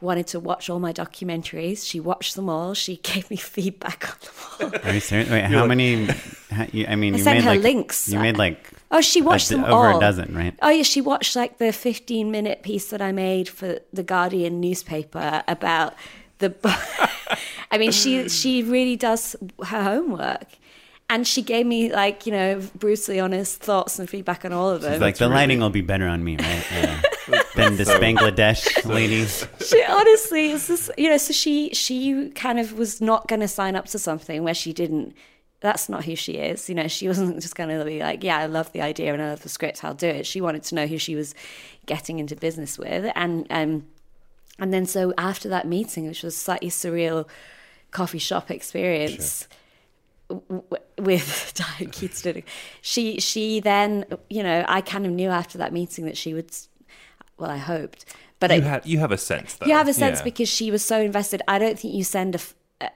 wanted to watch all my documentaries she watched them all she gave me feedback on them all Are you serious? Wait, how many? How, you, I mean, I you sent made her like links. You made like Oh, she watched a, them over all. a dozen, right? Oh yeah, she watched like the 15 minute piece that I made for the Guardian newspaper about the. I mean, she she really does her homework, and she gave me like you know brutally honest thoughts and feedback on all of them. She's like, the lighting will be better on me, right? Uh, than this Bangladesh lady. she honestly is this you know so she she kind of was not going to sign up to something where she didn't that's not who she is you know she wasn't just going to be like yeah i love the idea and i love the script i'll do it she wanted to know who she was getting into business with and um and then so after that meeting which was a slightly surreal coffee shop experience w- with Diane Keats Keaton. She she then you know I kind of knew after that meeting that she would well I hoped but you, I, had, you have a sense, though. you have a sense Yeah. because she was so invested. I don't think you send a. uh,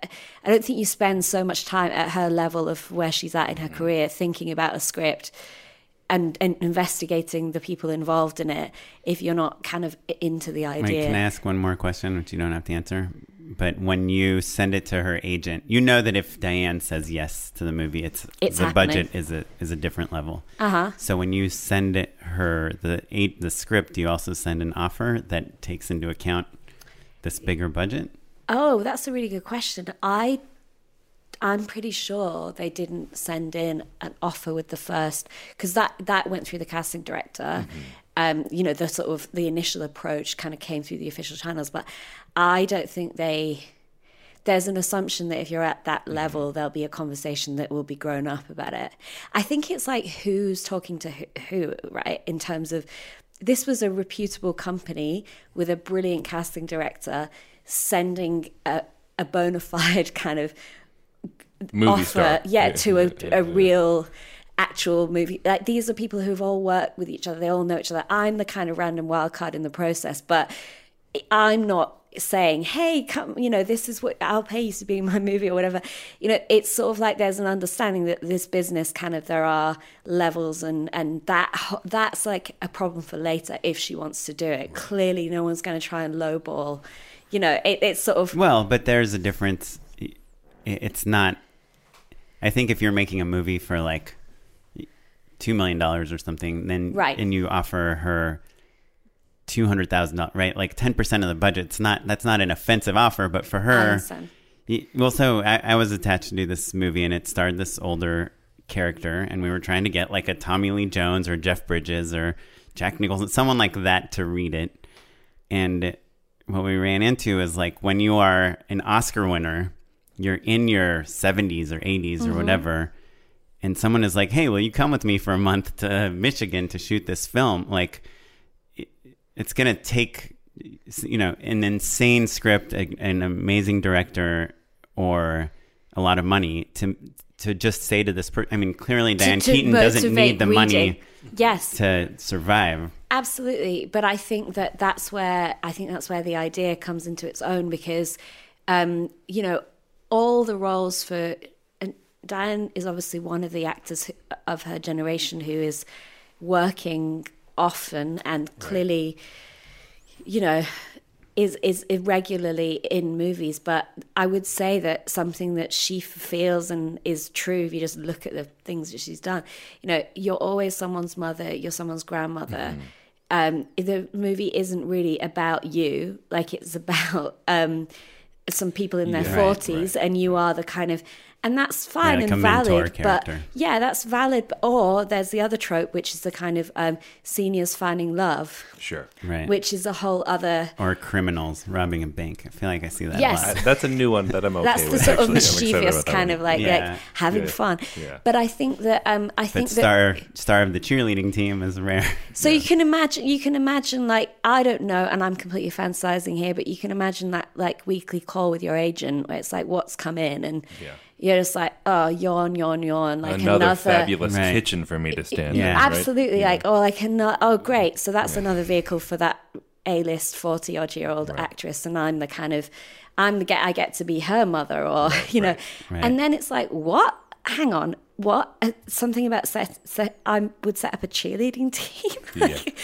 don't think you spend so much time at her level of where she's at in her career thinking about a script and, and investigating the people involved in it if you're not kind of into the Wait, idea. can I ask one more question, which you don't have to answer? But when you send it to her agent, you know that if Diane says yes to the movie, it's, It's the happening. budget is a is a different level. Uh huh. So when you send it her the eight the script, you also send an offer that takes into account this bigger budget? Oh, that's a really good question. I I'm pretty sure they didn't send in an offer with the first because that that went through the casting director. Um, you know, the sort of the initial approach kind of came through the official channels, but I don't think they. There's an assumption that if you're at that level, there'll be a conversation that will be grown up about it. I think it's like who's talking to who, right? In terms of this was a reputable company with a brilliant casting director sending a, a bona fide kind of Movie offer, star. yeah, to a, yeah, a yeah. real actual movie. Like these are people who've all worked with each other. They all know each other. I'm the kind of random wild card in the process, but I'm not saying, "Hey, come, you know, this is what I'll pay you to be in my movie or whatever." You know, it's sort of like there's an understanding that this business kind of there are levels and and that that's like a problem for later if she wants to do it. Clearly, no one's going to try and lowball. You know, it, it's sort of Well, but there's a difference. It's not. I think if you're making a movie for like two million dollars or something, then Right. and you offer her two hundred thousand dollars, right? Like ten percent of the budget. It's not. That's not an offensive offer, but for her. Well, so I, I was attached to do this movie, and it starred this older character, and we were trying to get like a Tommy Lee Jones or Jeff Bridges or Jack Nicholson, someone like that to read it. And what we ran into is like when you are an Oscar winner, you're in your 70s or 80s or mm-hmm. whatever, and someone is like, "Hey, will you come with me for a month to Michigan to shoot this film?" Like, it's gonna take you know an insane script, a, an amazing director, or a lot of money to to just say to this person. I mean, clearly Diane to Keaton doesn't need the money Yes, to survive. Absolutely, but I think that that's where I think that's where the idea comes into its own because, um, you know, all the roles for Diane is obviously one of the actors who- of her generation who is working often and clearly, you know, is is irregularly in movies. But I would say that something that she feels and is true if you just look at the things that she's done. You know, you're always someone's mother, you're someone's grandmother. um, the movie isn't really about you. Like it's about um, some people in their Yeah. Right, forties, and you are the kind of, and that's fine like and valid. But yeah, that's valid. Or there's the other trope, which is the kind of um, seniors finding love, Sure. Right. which is a whole other. or criminals robbing a bank. I feel like I see that Yes. a lot. I- that's a new one that I'm okay That's the with. sort of actually. I'm mischievous kind one. of like, Yeah. like having Yeah. fun. Yeah. But I think that um, I But think that star star of the cheerleading team is rare. So you can imagine, you can imagine, like I don't know, and I'm completely fantasizing here, but you can imagine that like weekly call with your agent where it's like, what's come in, and you're just like, oh, yawn, yawn, yawn, like another, another, fabulous Right. kitchen for me to stand Yeah. in. right? absolutely, like oh, like another, oh, great, so that's another vehicle for that A-list forty odd year old actress, and I'm the kind of, I'm the get, I get to be her mother, or you know, Right. and then it's like, what? Hang on, what? Uh, Something about set, set I would set up a cheerleading team. Like,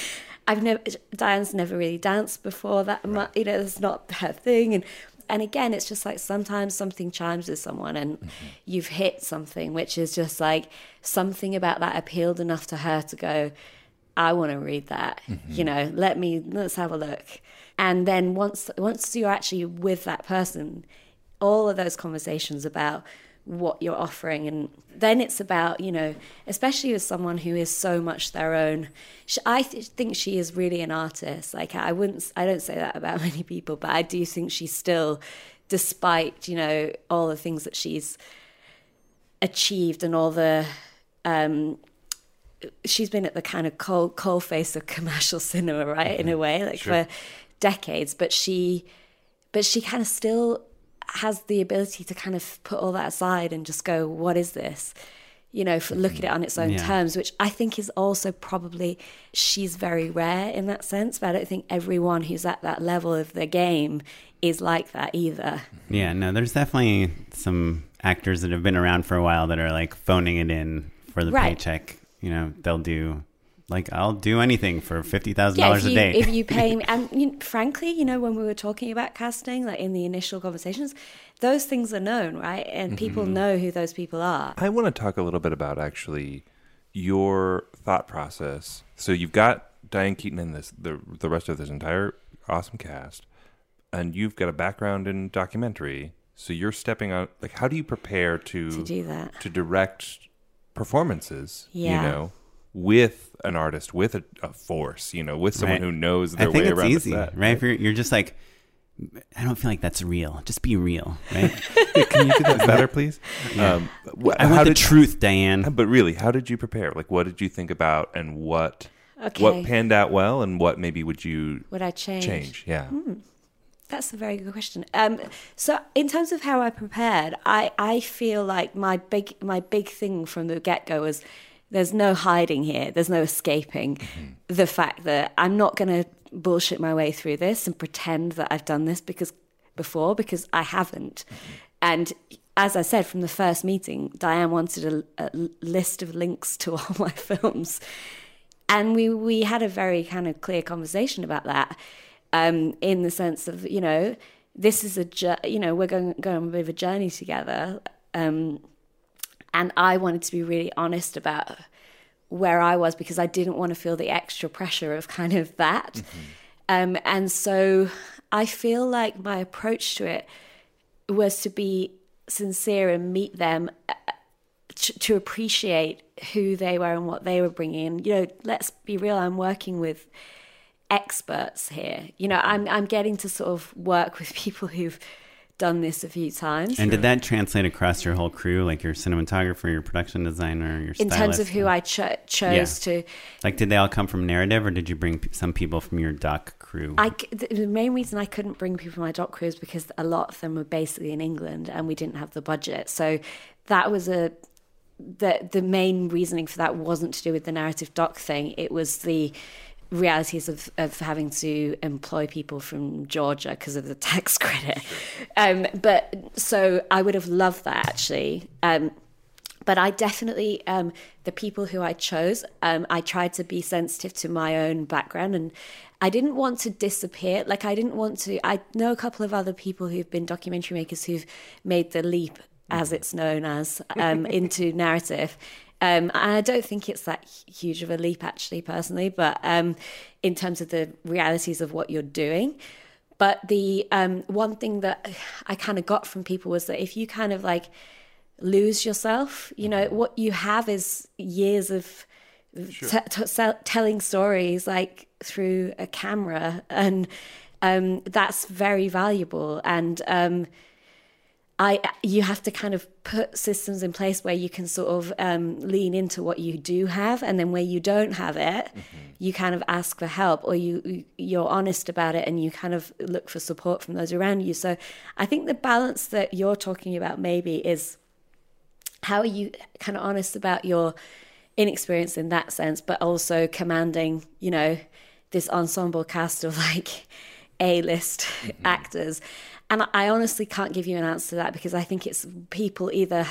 I've never Diane's never really danced before that much. You know, it's not her thing, and and again, it's just like sometimes something chimes with someone, and mm-hmm. you've hit something, which is just like something about that appealed enough to her to go. I want to read that. Mm-hmm. You know, let me let's have a look. And then once once you're actually with that person, all of those conversations about what you're offering. And then it's about you know especially with someone who is so much their own sh i th- think she is really an artist. Like i wouldn't i don't say that about many people but i do think she's still despite you know all the things that she's achieved and all the um she's been at the kind of cold cold face of commercial cinema right in a way like for decades. But she but she kind of still has the ability to kind of put all that aside and just go what is this you know for, look at it on its own Yeah. terms which i think is also probably she's very rare in that sense but i don't think everyone who's at that level of the game is like that either Yeah, no, there's definitely some actors that have been around for a while that are like phoning it in for the Right. paycheck. You know, they'll do like I'll do anything for fifty thousand yeah, dollars a you, day. if you pay me, and you, frankly, you know, when we were talking about casting, like in the initial conversations, those things are known, right? And people Mm-hmm. know who those people are. I want to talk a little bit about actually your thought process. So you've got Diane Keaton in this, the the rest of this entire awesome cast, and you've got a background in documentary. So you're stepping out. Like, how do you prepare to To do that. to direct performances? Yeah. You know, with an artist, with a, a force. You know, with someone Right. who knows I their think way it's around easy, the set. right? If you're you're just like, I don't feel like that's real. Just be real, right? Yeah, Can you do that better, please? Um, wh- I how want the did- truth, Diane. But really, how did you prepare? Like, what did you think about, and what Okay. what panned out well, and what maybe would you Would I change? change? Yeah, That's a very good question. Um, so in terms of how I prepared, I, I feel like my big my big thing from the get go was there's no hiding here. There's no escaping the fact that I'm not going to bullshit my way through this and pretend that I've done this because before because I haven't. And as I said from the first meeting, Diane wanted a, a list of links to all my films and we we had a very kind of clear conversation about that um, in the sense of you know this is a you know we're going going on a bit of a journey together um, and I wanted to be really honest about where I was because I didn't want to feel the extra pressure of kind of that um, and so I feel like my approach to it was to be sincere and meet them uh, to, to appreciate who they were and what they were bringing. in. You know, let's be real. I'm working with experts here. You know, I'm I'm getting to sort of work with people who've done this a few times. And did that translate across your whole crew, like your cinematographer, your production designer, your in terms of stylist? who I cho- chose Yeah. to, like? Did they all come from narrative, or did you bring some people from your doc crew? I c- the the main reason I couldn't bring people from my doc crew is because a lot of them were basically in England and we didn't have the budget. So that was a the the main reasoning for that wasn't to do with the narrative doc thing. It was the realities of, of having to employ people from Georgia because of the tax credit. Um, but so I would have loved that actually. Um, but I definitely um, the people who I chose, um, I tried to be sensitive to my own background, and I didn't want to disappear. Like I didn't want to. I know a couple of other people who've been documentary makers who've made the leap, as it's known as, um, into narrative. Um, and I don't think it's that huge of a leap, actually, personally. But um, in terms of the realities of what you're doing. But the um, one thing that I kind of got from people was that if you kind of like lose yourself, you know, what you have is years of t- t- telling stories like through a camera, and um, that's very valuable. And um, I, you have to kind of put systems in place where you can sort of um, lean into what you do have, and then where you don't have it, you kind of ask for help, or you you're honest about it, and you kind of look for support from those around you. So, I think the balance that you're talking about maybe is how are you kind of honest about your inexperience in that sense, but also commanding, you know, this ensemble cast of like A list actors. And I honestly can't give you an answer to that because I think it's people either.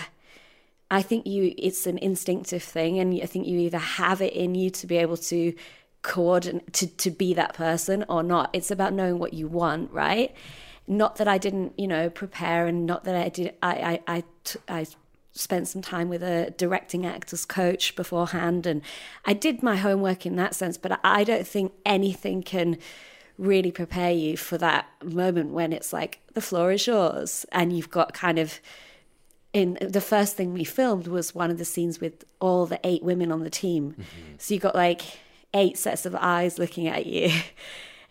I think you it's an instinctive thing, and I think you either have it in you to be able to coordinate to, to be that person or not. It's about knowing what you want, right? Not that I didn't, you know, prepare, and not that I did. I I I, t- I spent some time with a directing actors coach beforehand, and I did my homework in that sense. But I don't think anything can really prepare you for that moment when it's like the floor is yours, and you've got kind of in the first thing we filmed was one of the scenes with all the eight women on the team. Mm-hmm. So you got like eight sets of eyes looking at you.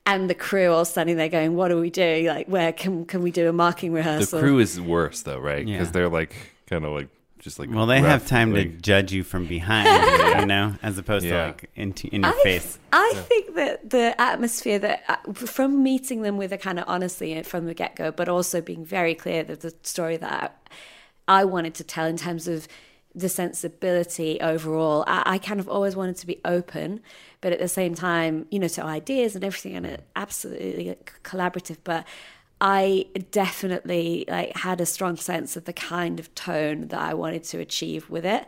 And the crew all standing there going, "What are we doing? Like, where can can we do a marking rehearsal?" The crew is worse though, right? Because Yeah. they're like kind of like just like Well, they have rough, time to judge you from behind, you know, as opposed Yeah. to like in, in your I, face. I think that the atmosphere that uh, from meeting them with a kind of honesty from the get go, but also being very clear that the story that I wanted to tell in terms of the sensibility overall, I, I kind of always wanted to be open, but at the same time, you know, to ideas and everything, and it absolutely collaborative. But I definitely like had a strong sense of the kind of tone that I wanted to achieve with it.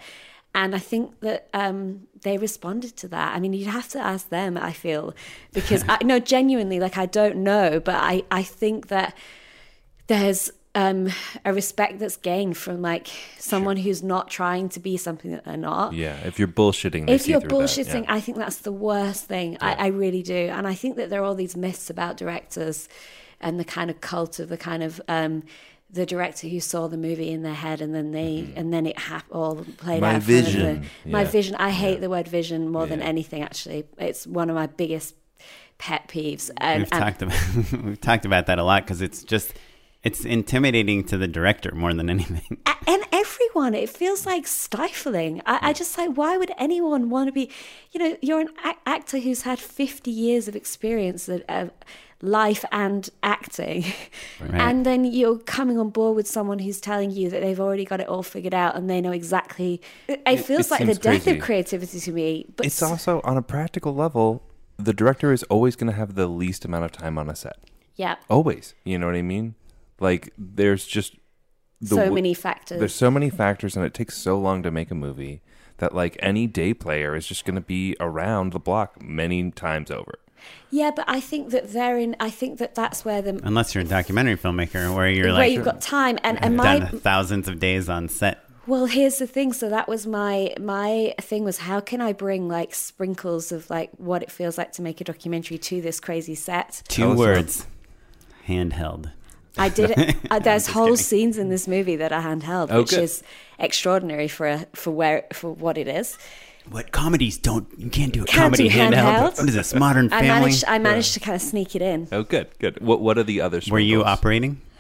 And I think that um, they responded to that. I mean, you'd have to ask them, I feel, because I no, genuinely, like I don't know, but I, I think that there's um, a respect that's gained from like someone who's not trying to be something that they're not. Yeah, if you're bullshitting, If you're through that, bullshitting, yeah. I think that's the worst thing. I, I really do. And I think that there are all these myths about directors and the kind of cult of the kind of um, the director who saw the movie in their head and then they and then it hap- all played Mm-hmm. My out. in front of vision. the- my Yeah. vision. I hate the word vision more than anything. Actually, it's one of my biggest pet peeves. And, We've and- talked about we've talked about that a lot because it's just it's intimidating to the director more than anything. And everyone it feels like stifling I, I just like why would anyone want to be you know you're an a- actor who's had 50 years of experience of, of life and acting and then you're coming on board with someone who's telling you that they've already got it all figured out and they know exactly it, it feels it like the death crazy. of creativity to me but It's also on a practical level. The director is always going to have the least amount of time on a set. yeah Always, you know what I mean? Like there's just the so w- many factors There's so many factors, and it takes so long to make a movie that like any day player is just going to be around the block many times over. Yeah but i think that they're in i think that that's where the Unless you're a documentary filmmaker where you're like where like you've got time and, and my thousands of days on set. Well, here's the thing. So that was my my thing was how can I bring like sprinkles of like what it feels like to make a documentary to this crazy set? Two words. Handheld. I did it. Uh, there's whole kidding. scenes in this movie that are handheld, Oh, which good. is extraordinary for a, for where for what it is. What comedies don't you can't do a Can't comedy do handheld. handheld. What is this Modern I Family? managed I managed to kind of sneak it in. Oh, good, good. What What are the other? Were you sprinkles? operating?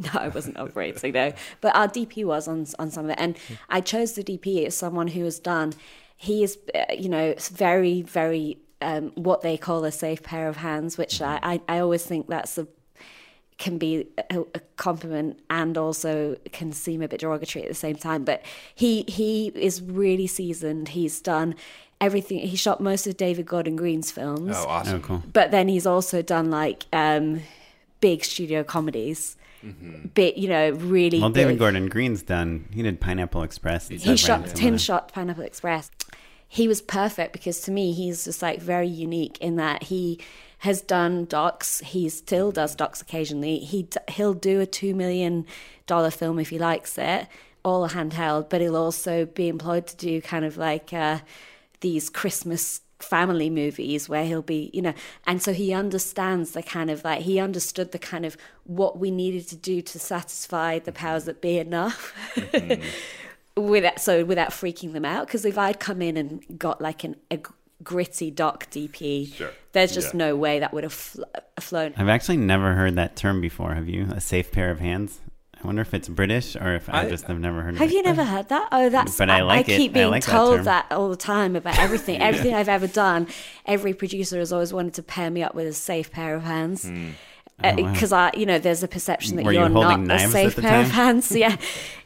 No, I wasn't operating, no. But our DP was on on some of it, and I chose the DP as someone who has done. He is, uh, you know, very, very um, what they call a safe pair of hands, which I, I, I always think that's a can be a, a compliment and also can seem a bit derogatory at the same time. But he he is really seasoned. He's done everything. He shot most of David Gordon Green's films Oh, awesome. Oh, cool. but then he's also done like um big studio comedies bit you know really Well, David big. Gordon Green's done. He did Pineapple Express. he shot tim shot pineapple express he was perfect because to me he's just like very unique in that he has done docs. He still does docs occasionally. He he'll do a two million dollar film if he likes it all handheld but he'll also be employed to do kind of like uh these christmas family movies where he'll be, you know, and so he understands the kind of like he understood the kind of what we needed to do to satisfy the powers that be enough. without so without freaking them out because if I'd come in and got like an a gritty doc DP, Sure. there's just Yeah. no way that would have fl- uh, flown. I've actually never heard that term before. Have you? A safe pair of hands. I wonder if it's British or if I, I- just have never heard of Have it. you never heard that? Oh, that's. But I like it. keep I being like told term. that, all the time about everything. Everything I've ever done. Every producer has always wanted to pair me up with a safe pair of hands. Hmm. Hmm. Oh, wow. Because I, you know, there's a perception that Were you you're holding not a safe pair of hands. Yeah,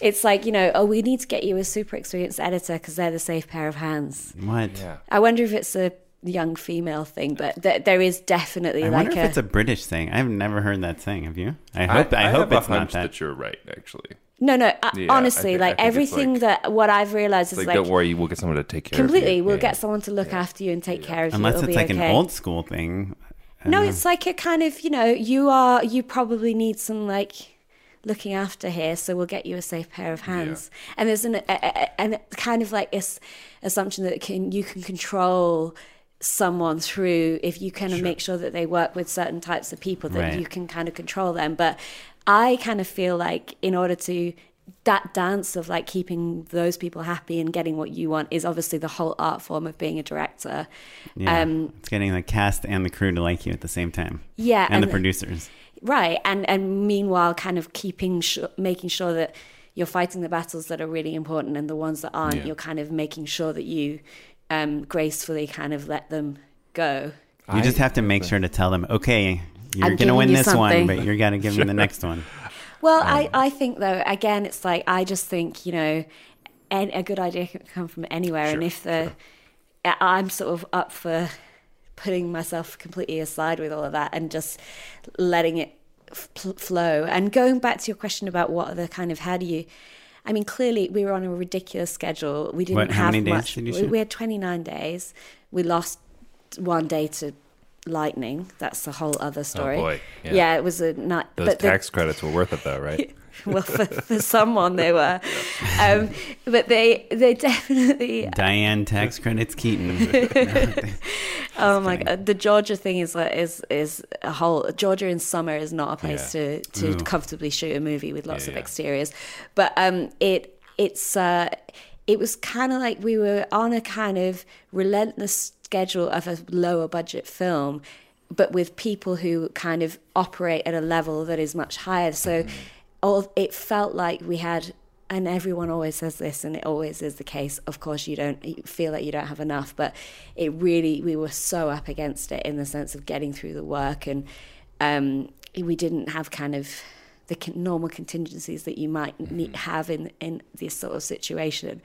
it's like you know, oh, we need to get you a super experienced editor because they're the safe pair of hands. What? Yeah. I wonder if it's a young female thing, but th- there is definitely I like wonder a, if it's a British thing. I've never heard that thing. Have you? I hope. I, have hope a it's not hunch that. you're right. Actually, no, no. I, Yeah, I honestly, think- like think everything like- that what I've realized is like, like don't worry, we'll get someone to take care completely. of you. Completely. We'll Yeah. get someone to look after you and take care of you. Unless it's be like okay. an old school thing. No, don't it's like a kind of you know you are you probably need some like looking after here, so we'll get you a safe pair of hands. And there's an a, a, and kind of like this assumption that can you can control someone through if you kind of make sure that they work with certain types of people that Right. you can kind of control them. But I kind of feel like in order to that dance of like keeping those people happy and getting what you want is obviously the whole art form of being a director. Yeah. Um, it's getting the cast and the crew to like you at the same time. Yeah, And, the producers. Right, and and meanwhile, kind of keeping su making sure that you're fighting the battles that are really important, and the ones that aren't, Yeah. you're kind of making sure that you um, gracefully kind of let them go. You just have to make sure to tell them, okay, you're going to win this something. one, but you're going to give me the next one. Well, Um, I, I think though, again, it's like I just think you know, a good idea can come from anywhere, and if the I- I'm sort of up for putting myself completely aside with all of that and just letting it f- flow. And going back to your question about what are the kind of how do you. I mean, clearly we were on a ridiculous schedule. We didn't What- have much. did we, we had 29 days. We lost one day to lightning. That's a whole other story. Oh, boy, yeah. it was a night. Those but the- tax credits were worth it, though, right? well, for, for someone they were, um, but they they definitely. Diane tax credits Keaton. Oh my god, the Georgia thing is like, is is a whole Georgia in summer is not a place Yeah. to to Ooh. comfortably shoot a movie with lots Yeah, of yeah. exteriors, but um, it it's uh, it was kind of like we were on a kind of relentless schedule of a lower budget film, but with people who kind of operate at a level that is much higher. So, all it felt like we had. And everyone always says this, and it always is the case. Of course, you don't feel like you don't have enough, but it really we were so up against it in the sense of getting through the work, and um, we didn't have kind of the normal contingencies that you might need, mm. have in in this sort of situation.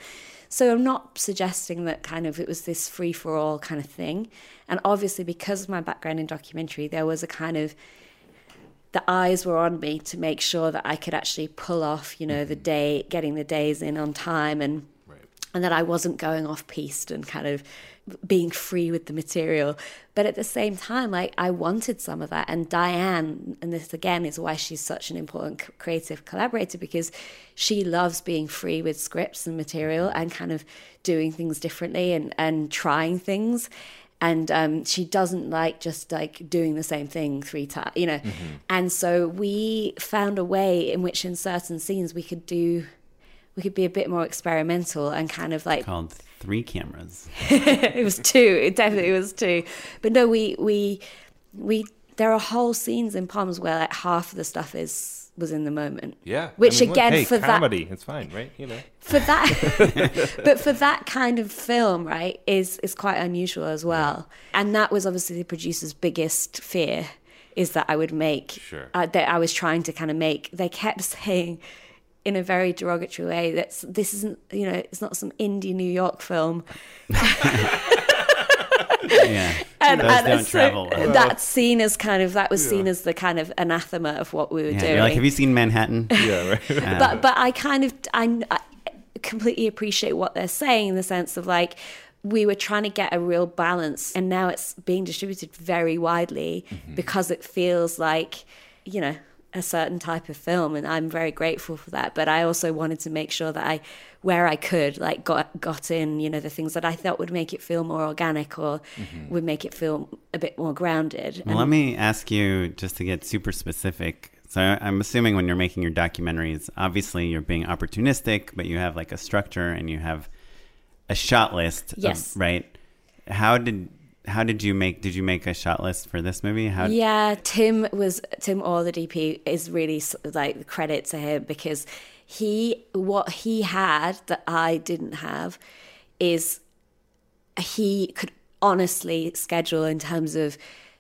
So I'm not suggesting that kind of it was this free for all kind of thing, and obviously because of my background in documentary, there was a kind of the eyes were on me to make sure that I could actually pull off, you know, the mm-hmm. day, getting the days in on time, and and that I wasn't going off piste and kind of being free with the material. But at the same time, like I wanted some of that. And Diane, and this again is why she's such an important creative collaborator because she loves being free with scripts and material and kind of doing things differently and and trying things and um, she doesn't like just like doing the same thing three times, you know. And so we found a way in which, in certain scenes, we could do, we could be a bit more experimental and kind of like Three Cameras. it was two. It definitely was two. But no, we we we there are whole scenes in Poms where like half of the stuff is was in the moment. Yeah. Which I mean, look, again hey, for that comedy, it's fine, right? You know. for that but for that kind of film right is is quite unusual as well and that was obviously the producer's biggest fear is that i would make Sure. uh, that i was trying to kind of make they kept saying in a very derogatory way that this isn't you know it's not some indie new york film Yeah. and, Those and don't so travel well. that's seen as kind of that was seen as the kind of anathema of what we were Yeah, doing You're like, have you seen Manhattan? Yeah, right. Uh, but but I kind of I, I completely appreciate what they're saying in the sense of like we were trying to get a real balance and now it's being distributed very widely Mm-hmm. because it feels like you know a certain type of film and I'm very grateful for that but I also wanted to make sure that I where I could like got got in you know the things that I thought would make it feel more organic or mm-hmm. would make it feel a bit more grounded Well, let me ask you just to get super specific. So I'm assuming when you're making your documentaries, obviously you're being opportunistic, but you have like a structure and you have a shot list. of- Yes. right. How did how did you make did you make a shot list for this movie? How Yeah, Tim was Tim Orr, the DP, is really like credit to him because he what he had that I didn't have is he could honestly schedule in terms of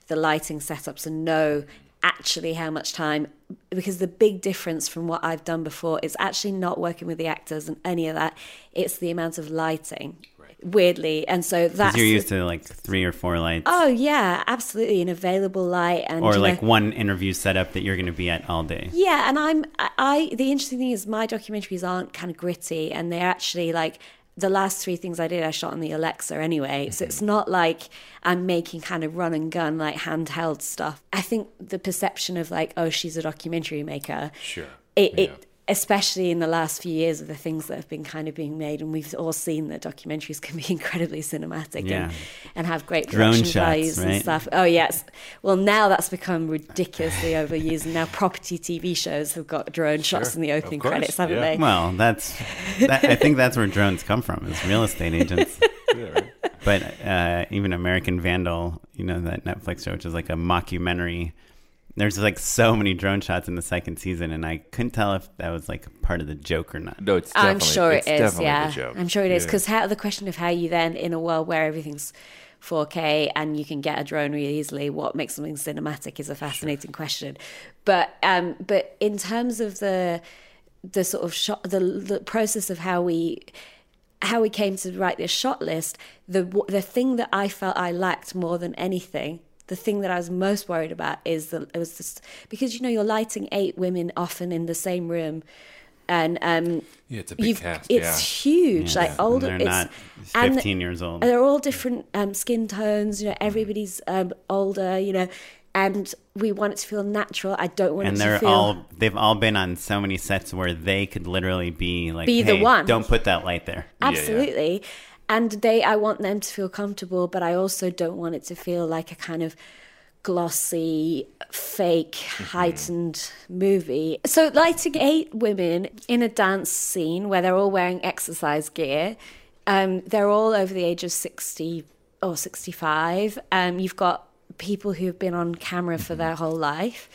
the lighting setups and know actually how much time because the big difference from what I've done before is actually not working with the actors and any of that. It's the amount of lighting weirdly and so that's you're used to like three or four lights. oh yeah absolutely an available light and or like know- one interview setup that you're going to be at all day. yeah, and I'm I, the interesting thing is my documentaries aren't kind of gritty and they're actually like the last three things I did I shot on the Alexa anyway. So it's mm-hmm. not like I'm making kind of run and gun like handheld stuff. I think the perception of like oh she's a documentary maker. Sure. It Yeah. it especially in the last few years of the things that have been kind of being made and we've all seen that documentaries can be incredibly cinematic Yeah. and, and have great Drone production shots, values and stuff. Oh yes. Well, now that's become ridiculously overused. And now property TV shows have got drone shots in the opening credits, haven't yeah. they? Well, that's that, I think that's where drones come from is real estate agents. Yeah, right. But uh, even American Vandal, you know that Netflix show, which is like a mockumentary. There's like so many drone shots in the second season, and I couldn't tell if that was like part of the joke or not. No, it's I'm sure it's it is. Yeah, joke. I'm sure it is Yeah. because how the question of how you then in a world where everything's 4K and you can get a drone really easily, what makes something cinematic is a fascinating question. But um, but in terms of the the sort of shot, the the process of how we how we came to write this shot list, the the thing that I felt I lacked more than anything, the thing that I was most worried about is that it was just because you know you're lighting eight women often in the same room, and um, Yeah, it's a big you've- cast, It's yeah. huge, like And older. they're it's, not and 15 years old. They're all different um, skin tones. You know, everybody's um, older. You know, and we want it to feel natural. I don't want to see, and they're feel. all they've all been on so many sets where they could literally be like Be the one." don't put that light there Absolutely. And they I want them to feel comfortable, but I also don't want it to feel like a kind of glossy, fake, heightened movie. So lighting eight women in a dance scene where they're all wearing exercise gear. Um, they're all over the age of 60 or 65. Um, you've got people who have been on camera for their whole life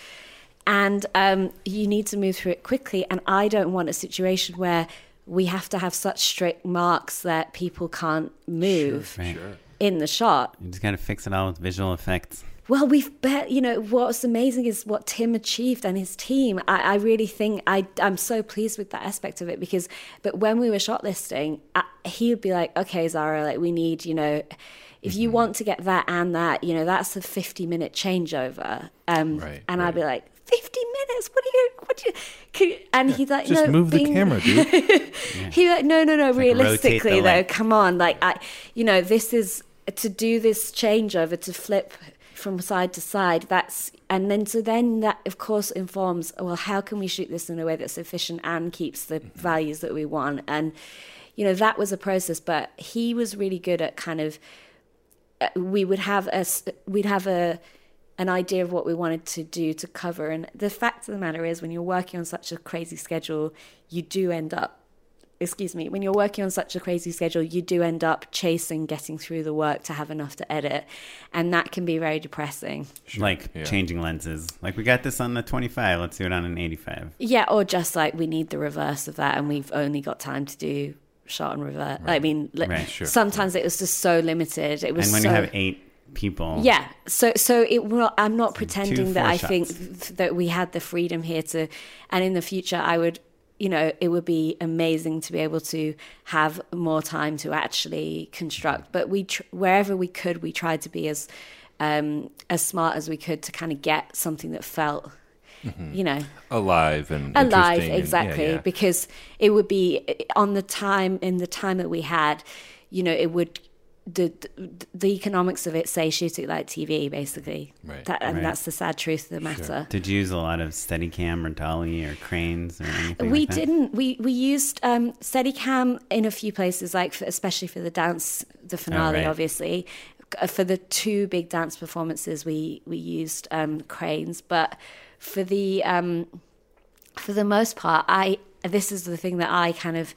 and um, you need to move through it quickly. And I don't want a situation where we have to have such strict marks that people can't move right in the shot. you just gotta fix it all with visual effects Well, we've bet, you know, what's amazing is what Tim achieved and his team. I, I really think I, I'm so pleased with that aspect of it because, but when we were shortlisting, I, he would be like, okay, Zara, like we need, you know, if you want to get that and that, you know, that's a 50 minute changeover. Um, Right, and I'd be like, 50 minutes? What are you, what do you, can and he's like, Just no, move the camera, dude. he like, no, no, no. like realistically, though, light. come on. Like, I, you know, this is to do this changeover to flip from side to side. That's and then so then that of course informs. Well, how can we shoot this in a way that's efficient and keeps the values that we want? And you know, that was a process. But he was really good at kind of. uh, We would have a we'd have a an idea of what we wanted to do to cover. And the fact of the matter is, when you're working on such a crazy schedule, you do end up, excuse me, when you're working on such a crazy schedule, you do end up chasing getting through the work to have enough to edit. And that can be very depressing. like yeah. changing lenses like we got this on the 25 let's do it on an 85 Yeah, or just like we need the reverse of that and we've only got time to do shot and revert. I mean, Right, sure. sometimes it was just so limited. It was and when so, you have eight people Yeah. So so it will I'm not pretending that I think shots. th- that we had the freedom here to and in the future I would you know it would be amazing to be able to have more time to actually construct but we tr- wherever we could we tried to be as um as smart as we could to kind of get something that felt you know Alive and alive interesting and- yeah, exactly yeah. because it would be on the time in the time that we had you know it would the, the the economics of it say shoot it like TV, basically. Right. That, and Right. that's the sad truth of the matter. Did you use a lot of Steadicam or dolly or cranes or anything? We like didn't. We we used um, Steadicam in a few places, like for, especially for the dance, the finale, right. obviously. Uh, For the two big dance performances, we we used um, cranes, but for the um, for the most part, I this is the thing that I kind of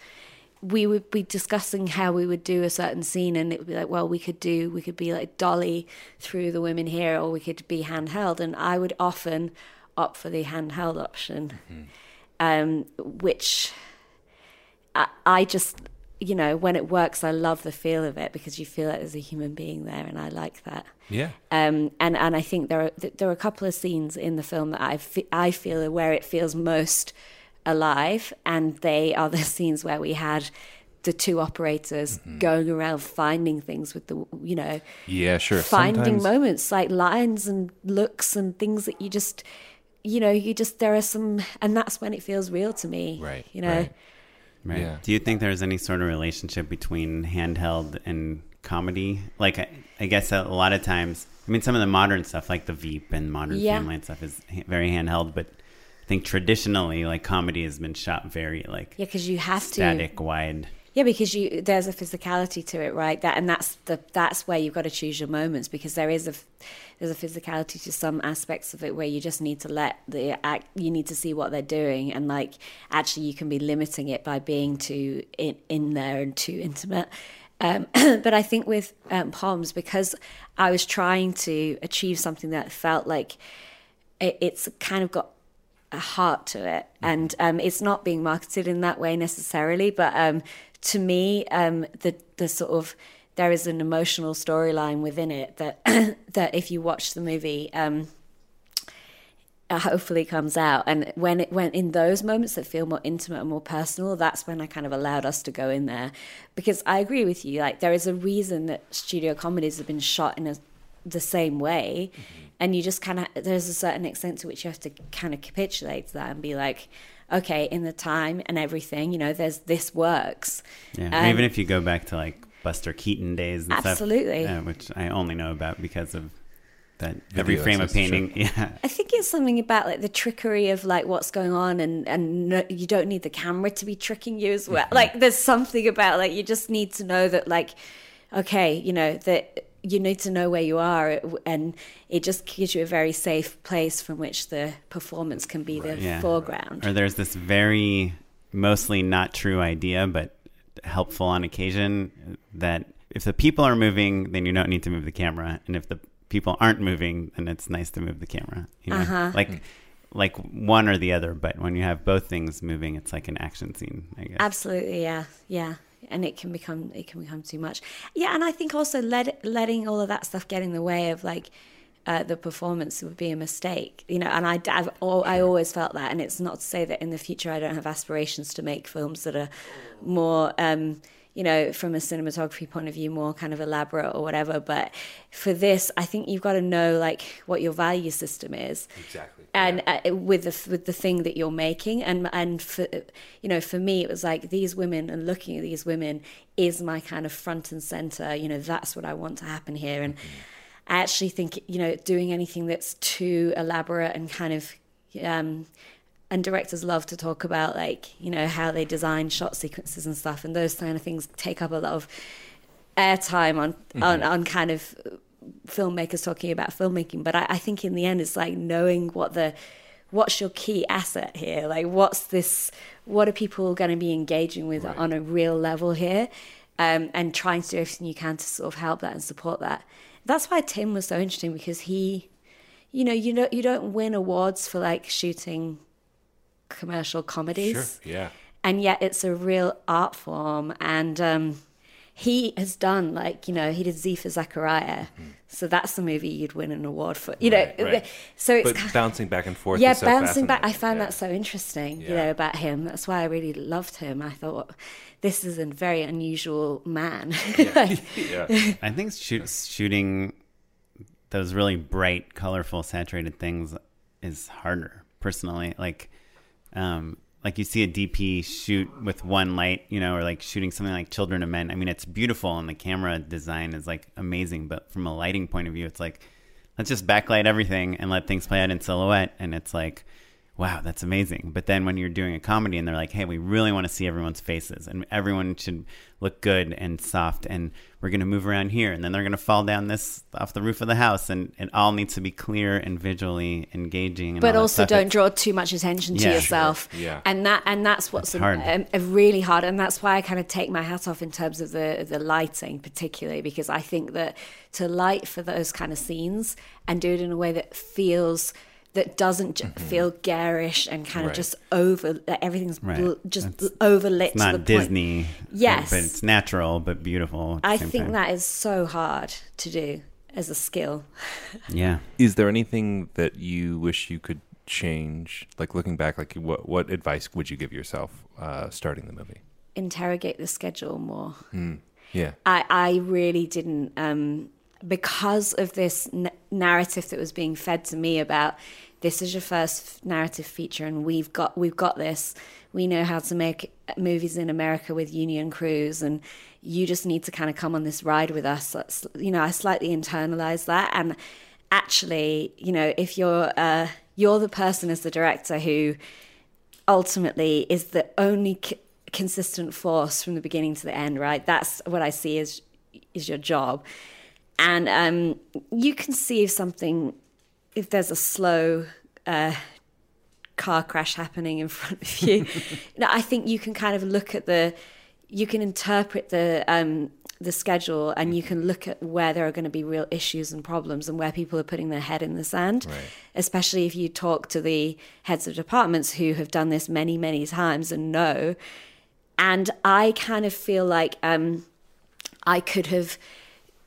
we would be discussing how we would do a certain scene, and it would be like, well, we could do we could be like dolly through the women here, or we could be handheld, and I would often opt for the handheld option, um, which I, I just you know when it works, I love the feel of it because you feel like there's a human being there, and I like that. Yeah. Um, and and I think there are there are a couple of scenes in the film that I fe- I feel where it feels most alive, and they are the scenes where we had the two operators Mm-hmm. going around finding things with the you know Yeah, sure. finding Sometimes- moments like lines and looks and things that you just you know you just there are some and that's when it feels real to me Right, you know right. Right. Yeah. Do you think there's any sort of relationship between handheld and comedy? Like, I, I guess a lot of times, I mean, some of the modern stuff, like the Veep and Modern Yeah. Family and stuff, is ha- very handheld. But I think traditionally, like comedy has been shot very like yeah because you have to static, wide. Yeah, because you there's a physicality to it, right? That and that's the that's where you've got to choose your moments because there is a there's a physicality to some aspects of it where you just need to let the act you need to see what they're doing and like actually you can be limiting it by being too in, in there and too intimate. Um, but I think with um, Poms because I was trying to achieve something that felt like it, it's kind of got a heart to it. And um, it's not being marketed in that way necessarily but um, to me um, the the sort of there is an emotional storyline within it that that if you watch the movie um, hopefully comes out. And when it went in those moments that feel more intimate and more personal that's when i kind of allowed us to go in there. Because i agree with you like there is a reason that studio comedies have been shot in a, the same way and you just kind of there's a certain extent to which you have to kind of capitulate to that and be like okay in the time and everything you know there's this works Yeah. Um, Even if you go back to like Buster Keaton days and Absolutely. stuff. uh, which I only know about because of that Video Every Frame a Painting. Yeah. I think it's something about like the trickery of like what's going on, and and no, you don't need the camera to be tricking you as well. Like there's something about like you just need to know that like, okay, you know that you need to know where you are, and it just gives you a very safe place from which the performance can be the Yeah. foreground. Or there's this very mostly not true idea, but helpful on occasion that if the people are moving, then you don't need to move the camera, and if the people aren't moving, then it's nice to move the camera. You know? Uh-huh. Like like one or the other, but when you have both things moving, it's like an action scene. I guess. Absolutely, yeah, yeah. And it can become it can become too much. Yeah, and I think also let, letting all of that stuff get in the way of like uh, the performance would be a mistake, you know. And I I've, I always felt that, and it's not to say that in the future I don't have aspirations to make films that are more. Um, you know, from a cinematography point of view, more kind of elaborate or whatever. But for this, I think you've got to know like what your value system is. Exactly. And uh, with the with the thing that you're making, and and for you know, for me, it was like these women and looking at these women is my kind of front and center. You know, that's what I want to happen here, and I actually think you know, doing anything that's too elaborate and kind of um, and directors love to talk about like you know how they design shot sequences and stuff. And those kind of things take up a lot of airtime on, on on kind of filmmakers talking about filmmaking but I, I think in the end it's like knowing what the what's your key asset here like what's this what are people going to be engaging with on a real level here um, and trying to do everything you can to sort of help that and support that that's why tim was so interesting because he you know you don't you don't win awards for like shooting commercial comedies Sure. Yeah. and yet it's a real art form and um, he has done like you know he did Z for Zachariah so that's the movie you'd win an award for you Right, know right. so it's But kind bouncing back and forth. yeah is so bouncing back I found Yeah. that so interesting you know about him that's why I really loved him I thought this is a very unusual man Like, Yeah. I think shoot, shooting those really bright, colorful, saturated things is harder. Personally, like, um, like you see a DP shoot with one light, you know, or like shooting something like Children of Men. I mean, it's beautiful and the camera design is like amazing, but from a lighting point of view, it's like let's just backlight everything and let things play out in silhouette and it's like wow, that's amazing. But then when you're doing a comedy and they're like, hey, we really want to see everyone's faces and everyone should look good and soft and we're going to move around here and then they're going to fall down this off the roof of the house and it all needs to be clear and visually engaging. And but also stuff. don't It's- draw too much attention to yourself. Sure. Yeah. And that and that's what's It's hard. um, uh, really hard and that's why I kind of take my hat off in terms of the the lighting particularly because I think that to light for those kind of scenes and do it in a way that feels that doesn't j- feel garish and kind of just over that everything's Right. bl- just It's- overlit It's to the not point. Disney. Yes. But it's natural but beautiful. I think time. that is so hard to do as a skill. Yeah. Is there anything that you wish you could change? Like looking back, like what what advice would you give yourself uh, starting the movie? Interrogate the schedule more. Yeah. I, I really didn't um, because of this n- narrative that was being fed to me about this is your first narrative feature and we've got we've got this. We know how to make movies in America with union crews and you just need to kind of come on this ride with us. You know I slightly internalized that and actually you know if you're uh, you're the person as the director who ultimately is the only c- consistent force from the beginning to the end right? That's what i see as is your job. And um, you if something if there's a slow uh, car crash happening in front of you no, i think you can kind of look at the you can interpret the um, the schedule and you can look at where there are going to be real issues and problems and where people are putting their head in the sand especially if you talk to the heads of departments who have done this many many times and know. And i kind of feel like um, i could have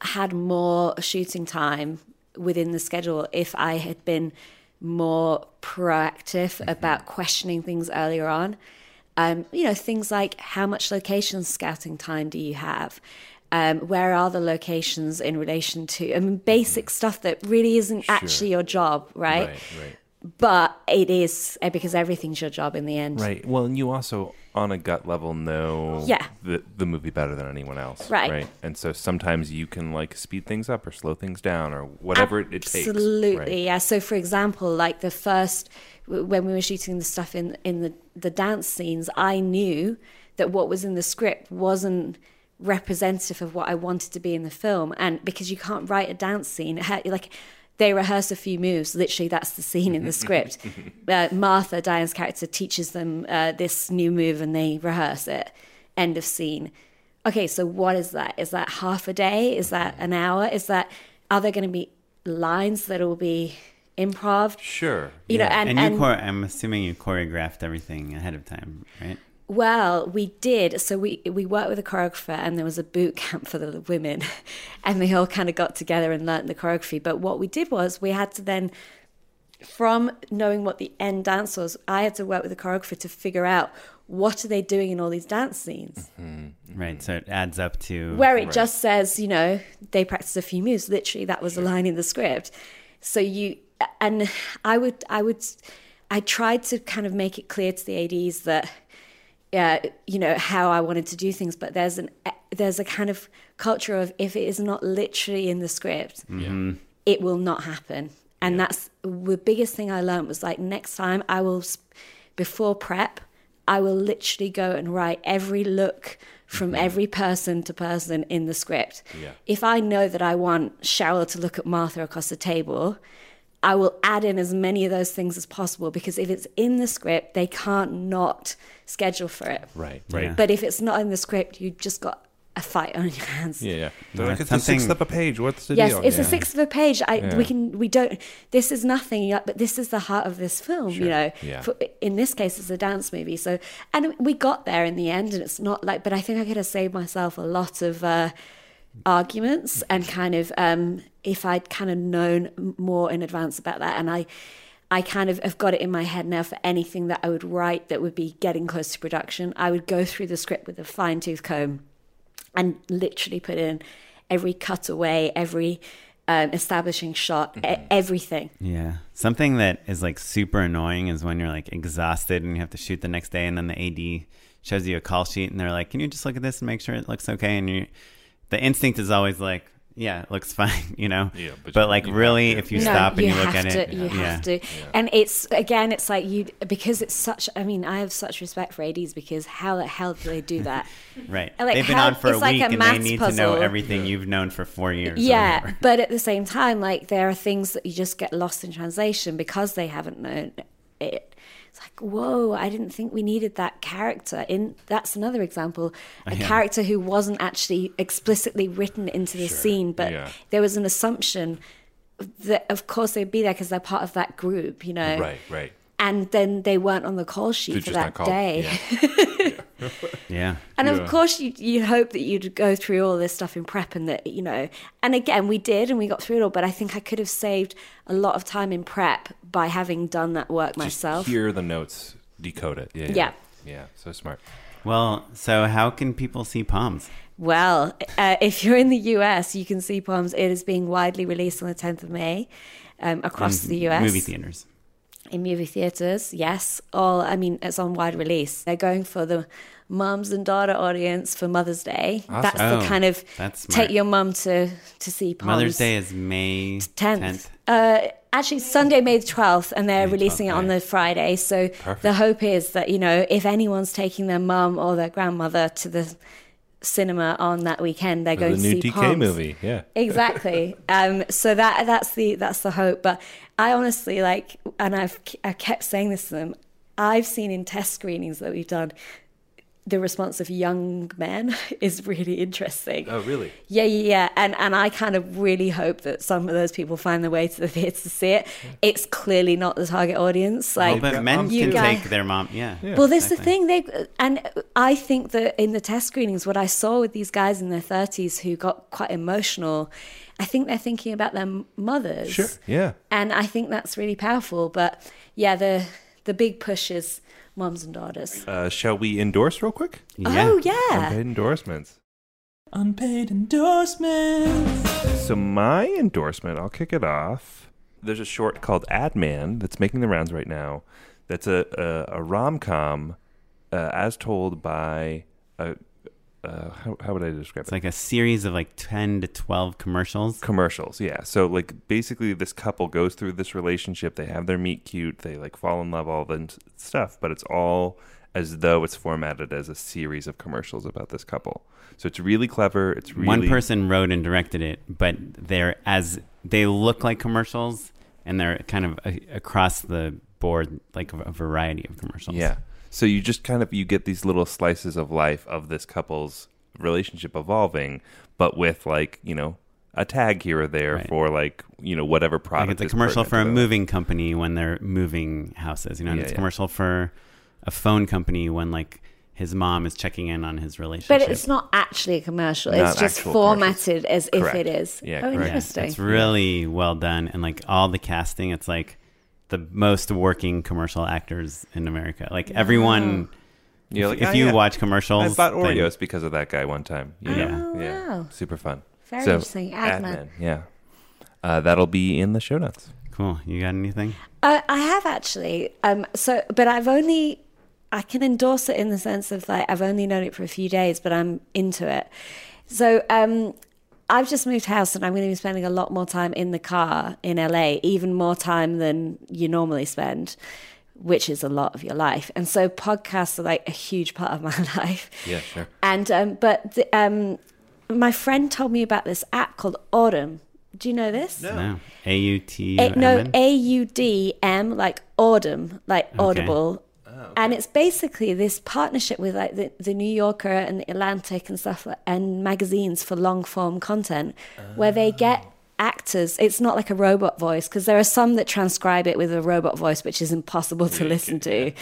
had more shooting time within the schedule if i had been more proactive about questioning things earlier on um, you know, things like how much location scouting time do you have? Um, where are the locations in relation to? I mean, basic stuff that really isn't actually your job, right? Right. Right. But it is eh, because everything's your job in the end. Right. Well, and you also, on a gut level, know Yeah. the the movie better than anyone else. Right. Right. And so sometimes you can like speed things up or slow things down or whatever it, it takes. Absolutely, Right. yeah. So, for example, like the first when we were shooting the stuff in in the the dance scenes, I knew that what was in the script wasn't representative of what I wanted to be in the film, and because you can't write a dance scene, like they rehearse a few moves. Literally, that's the scene in the script. uh, Martha, Diane's character, teaches them uh, this new move, and they rehearse it. End of scene. Okay, so what is that? Is that half a day? Is that an hour? Is that are there going to be lines that will be improv? Sure. You know, and, And, you, and chor- I'm assuming you choreographed everything ahead of time, right? Well, we did. So we we worked with a choreographer, and there was a boot camp for the women, and they all kind of got together and learnt the choreography. But what we did was we had to then, from knowing what the end dance was, I had to work with the choreographer to figure out what are they doing in all these dance scenes, mm-hmm. Right. So it adds up to where it just says, you know, they practice a few moves. Literally, that was a line in the script. So you and I would I would I tried to kind of make it clear to the ads that uh, you know how I wanted to do things, but there's an uh, there's a kind of culture of if it is not literally in the script, mm-hmm. it will not happen. And that's the biggest thing I learned was like next time I will before prep, I will literally go and write every look from mm-hmm. every person to person in the script. If I know that I want Cheryl to look at Martha across the table, I will add in as many of those things as possible because if it's in the script, they can't not schedule for it. Right. Right. But if it's not in the script, you just got a fight on your hands. Yeah. Yeah. They're like, it's it's a sixth of a page. What's the Yes, deal? it's yeah. a sixth of a page. I Yeah. we can we don't. This is nothing, but this is the heart of this film. You know, yeah. For, in this case, it's a dance movie. So, and we got there in the end, and it's not like. But I think I could have saved myself a lot of uh, arguments and kind of um, if I'd kind of known more in advance about that, and I. I kind of have got it in my head now for anything that I would write that would be getting close to production. I would go through the script with a fine tooth comb and literally put in every cutaway, every um, establishing shot, e- everything. Yeah. Something that is like super annoying is when you're like exhausted and you have to shoot the next day and then the AD shows you a call sheet and they're like, "Can you just look at this and make sure it looks okay?" And you the instinct is always like, "Yeah, it looks fine," you know. Yeah, but but, you- like you really have to. if you No, stop and you, look have at to, it, you yeah. have to. And it's again, it's like you because it's such. I mean, I have such respect for ads because how the hell do they do that? Right. Like, They've been how- on for a it's like week a and they maths need to know puzzle. everything you've known for 4 years. yeah, but at the same time, like there are things that you just get lost in translation because they haven't known it. It's like, whoa, I didn't think we needed that character. In that's another example, a character who wasn't actually explicitly written into the scene, but yeah. there was an assumption that, of course, they'd be there because they're part of that group, you know. Right, right. And then they weren't on the call sheet They're for that day. Yeah. Yeah. And of course, you you hope that you'd go through all this stuff in prep, and that you know. And again, we did, and we got through it all. But I think I could have saved a lot of time in prep by having done that work myself. Hear the notes, decode it. Yeah. Yeah. Yeah. Yeah. So smart. Well, so how can people see Poms? Well, uh, if you're in the US, you can see Poms. It is being widely released on the 10th of May um, across In the US. Movie theaters. In movie theaters. Yes, all I mean, it's on wide release. They're going for the mums and daughter audience for Mother's Day. That's the Oh, kind of that's take your mum to to see Poms. Mother's Day is May 10th. 10th. Uh, actually, Sunday, May the 12th, and they're May releasing 12th, it on the Friday. So the hope is that, you know, if anyone's taking their mum or their grandmother to the cinema on that weekend, they're going the to new see DK Poms. movie. Yeah. Exactly. um, so that that's the that's the hope. But I honestly like, and I've I kept saying this to them. I've seen in test screenings that we've done, the response of young men is really interesting. Oh, really? Yeah, yeah, yeah. And and I kind of really hope that some of those people find their way to the theatre to see it. It's clearly not the target audience. Like, Well, but men you can guys- take their mom. Yeah. well, this is the exactly. thing. They and I think that in the test screenings, what I saw with these guys in their thirties who got quite emotional, I think they're thinking about their mothers. Sure. Yeah. And I think that's really powerful. But yeah, the the big push is moms and daughters. Uh, shall we endorse real quick? Yeah. Oh yeah. Unpaid endorsements. Unpaid endorsements. So my endorsement, I'll kick it off. There's a short called Ad Man that's making the rounds right now. That's a a, a rom com, uh, as told by a. Uh, how, how would I describe it? It's it? like a series of like 10 to 12 commercials. commercials yeah so like basically this couple goes through this relationship they have their meet cute they like fall in love all the stuff but it's all as though it's formatted as a series of commercials about this couple so it's really clever it's really One person wrote and directed it, but they're as they look like commercials and they're kind of a, across the board like a, a variety of commercials. yeah so you just kind of you get these little slices of life of this couple's relationship evolving but with like you know a tag here or there Right. for like you know whatever product Like it's a is commercial for a to moving company when they're moving houses, you know, and Yeah, it's a yeah. commercial for a phone company when like his mom is checking in on his relationship. But it's not actually a commercial. Not it's just actual formatted as Correct. if it is. Yeah, oh, correct. Yeah, interesting. it's really well done and like all the casting, it's like the most working commercial actors in America. Like everyone You're if, like, if "Oh, you yeah. watch commercials, I bought then- Oreos because of that guy one time. you Yeah. know? Oh, yeah, wow. super fun. Very So, interesting. Ad Man. Yeah. Uh, that'll be in the show notes. Cool. You got anything? Uh, I have actually. Um, so, but I've only, I can endorse it in the sense of like I've only known it for a few days, but I'm into it. So, um, I've just moved house and I'm going to be spending a lot more time in the car in LA, even more time than you normally spend, which is a lot of your life. And so, podcasts are like a huge part of my life. Yeah, sure. And um, but the, um, my friend told me about this app called Audm. Do you know this? No. A U T U A, M no, N? A U D M, like Autumn, like Audible. And it's basically this partnership with like the, the New Yorker and the Atlantic and stuff and magazines for long form content where they get actors. It's not like a robot voice because there are some that transcribe it with a robot voice, which is impossible to listen to.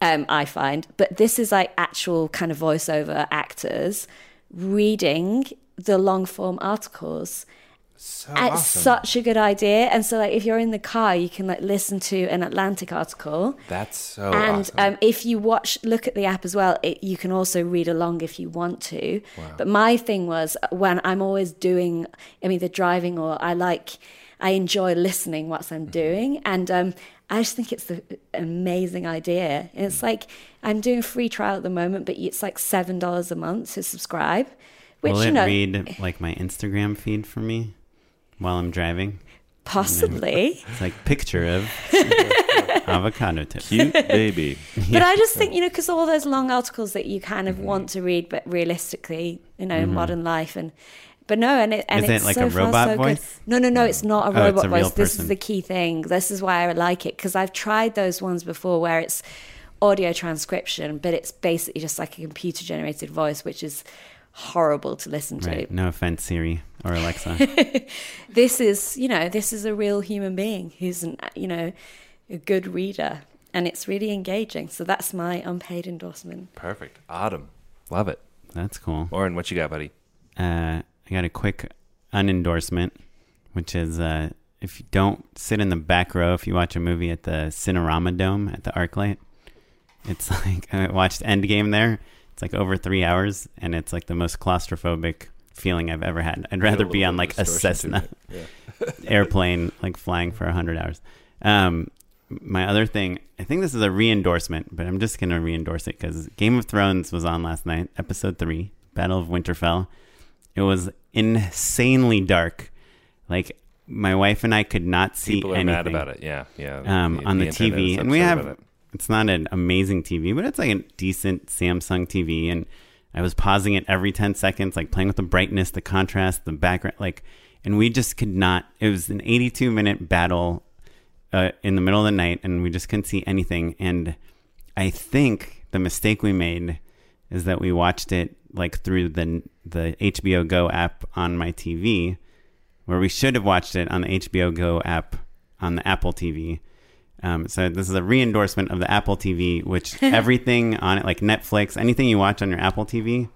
Um, I find, but this is like actual kind of voiceover actors reading the long form articles So it's awesome. such a good idea. And so, like, if you're in the car, you can like listen to an Atlantic article. That's so and awesome. um, if you watch, look at the app as well. It, you can also read along if you want to. But my thing was when I'm always doing, I mean, the driving, or I like, I enjoy listening whilst I'm Mm-hmm. doing, and um, I just think it's the amazing idea. And it's like I'm doing a free trial at the moment, but it's like seven dollars a month to subscribe. Which Will it you know, read like my Instagram feed for me while I'm driving? possibly. It's like picture of avocado tips. Cute baby. But I just think, you know, because all those long articles that you kind of mm-hmm. want to read, but realistically, you know, in modern life and. But no, and it and Is it it's like so a far robot so good. No, no, no, it's not a Oh, robot a real voice. This is the key thing. This is why I like it because I've tried those ones before where it's audio transcription, but it's basically just like a computer generated voice, which is horrible to listen to. Right. No offense, Siri or Alexa. This is, you know, this is a real human being who's an, you know, a good reader, and it's really engaging. So that's my unpaid endorsement. Perfect. Audm. Love it. That's cool. Oren, what you got, buddy? Uh, I got a quick unendorsement, which is uh, if you don't sit in the back row if you watch a movie at the Cinerama Dome at the ArcLight. It's like I watched Endgame there. It's like over three hours, and it's like the most claustrophobic feeling I've ever had. I'd rather be on like a Cessna airplane, like flying for hundred hours. Um, my other thing, I think this is a re-endorsement, but I'm just gonna re-endorse it because Game of Thrones was on last night, episode three, Battle of Winterfell. It was insanely dark. Like my wife and I could not see People are anything mad about it. Yeah, yeah. um, on the, internet TV, and we have. It's not an amazing TV, but it's like a decent Samsung TV, and I was pausing it every ten seconds, like playing with the brightness, the contrast, the background, like, and we just could not. It was an 82 minute battle uh, in the middle of the night, and we just couldn't see anything. And I think the mistake we made is that we watched it like through the the HBO Go app on my TV, where we should have watched it on the HBO Go app on the Apple TV. Um, so this is a re-endorsement of the Apple TV, which everything on it, like Netflix, anything you watch on your Apple TV,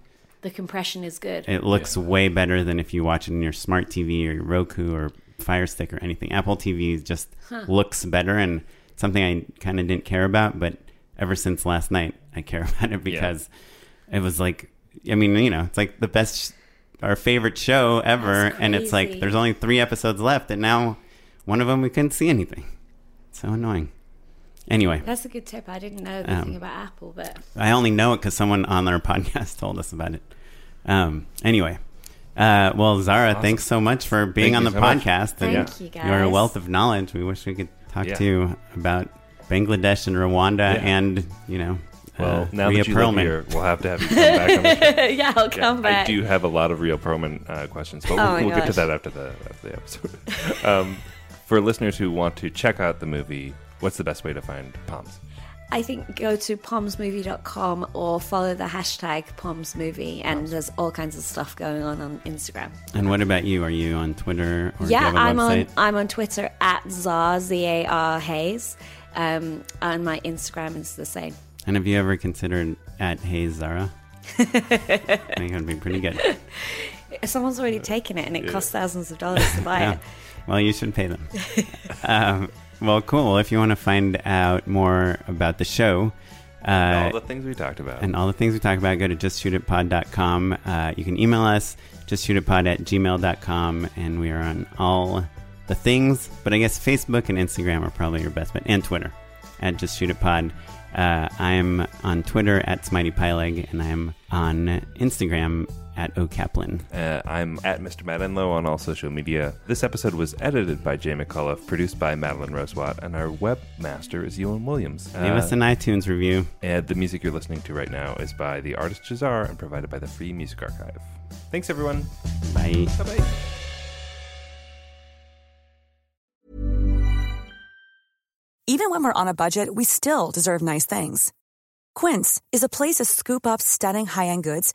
The compression is good. it looks way better than if you watch it in your smart TV or your Roku or Fire Stick or anything. Apple TV just looks better and something I kind of didn't care about, but ever since last night, I care about it because it was like, I mean, you know, it's like the best, our favorite show ever, and it's like there's only three episodes left, and now one of them we couldn't see anything. So annoying. Anyway, That's a good tip. I didn't know the Um, thing about Apple, but I only know it because someone on our podcast told us about it. Um, anyway, uh, well, Zara, thanks so much for being Thank on the so much. podcast. and Thank you, You're a wealth of knowledge. We wish we could talk Yeah. to you about Bangladesh and Rwanda Yeah. and, you know, Well, uh, now Rhea that you live here, we'll have to have you come back on the show. yeah, I'll come I back. do have a lot of Rhea Perlman uh, questions, but Oh we'll, we'll get to that after the after the episode. um, for listeners who want to check out the movie, what's the best way to find Poms? I think go to pomsmovie.com or follow the hashtag pomsmovie, and there's all kinds of stuff going on on Instagram. And what about you? Are you on Twitter or yeah, have a I'm website? on I'm on Twitter at Zar Z A R Hayes, um, and my Instagram is the same. And have you ever considered at Hey Zara? I think it would be pretty good. Someone's already taken it, and it costs thousands of dollars to buy Yeah. it. Well, you should pay them. um, well, cool. Well, if you want to find out more about the show, uh, All the things we talked about. and all the things we talk about, go to justshootitpod.com. Uh, you can email us, justshootitpod at gmail.com, and we are on all the things, but I guess Facebook and Instagram are probably your best bet, and Twitter at justshootitpod. Uh, I'm on Twitter at SmiteyPyleg, and I'm on Instagram at OKaplan. Uh, I'm at Mr. Matt Enlow on all social media. This episode was edited by Jay McCullough, produced by Madeline Rosewat, and our webmaster is Ewan Williams. Leave us an iTunes review. and the music you're listening to right now is by the artist Jazar and provided by the Free Music Archive. Thanks, everyone. Bye. Bye bye. Even when we're on a budget, we still deserve nice things. Quince is a place to scoop up stunning high-end goods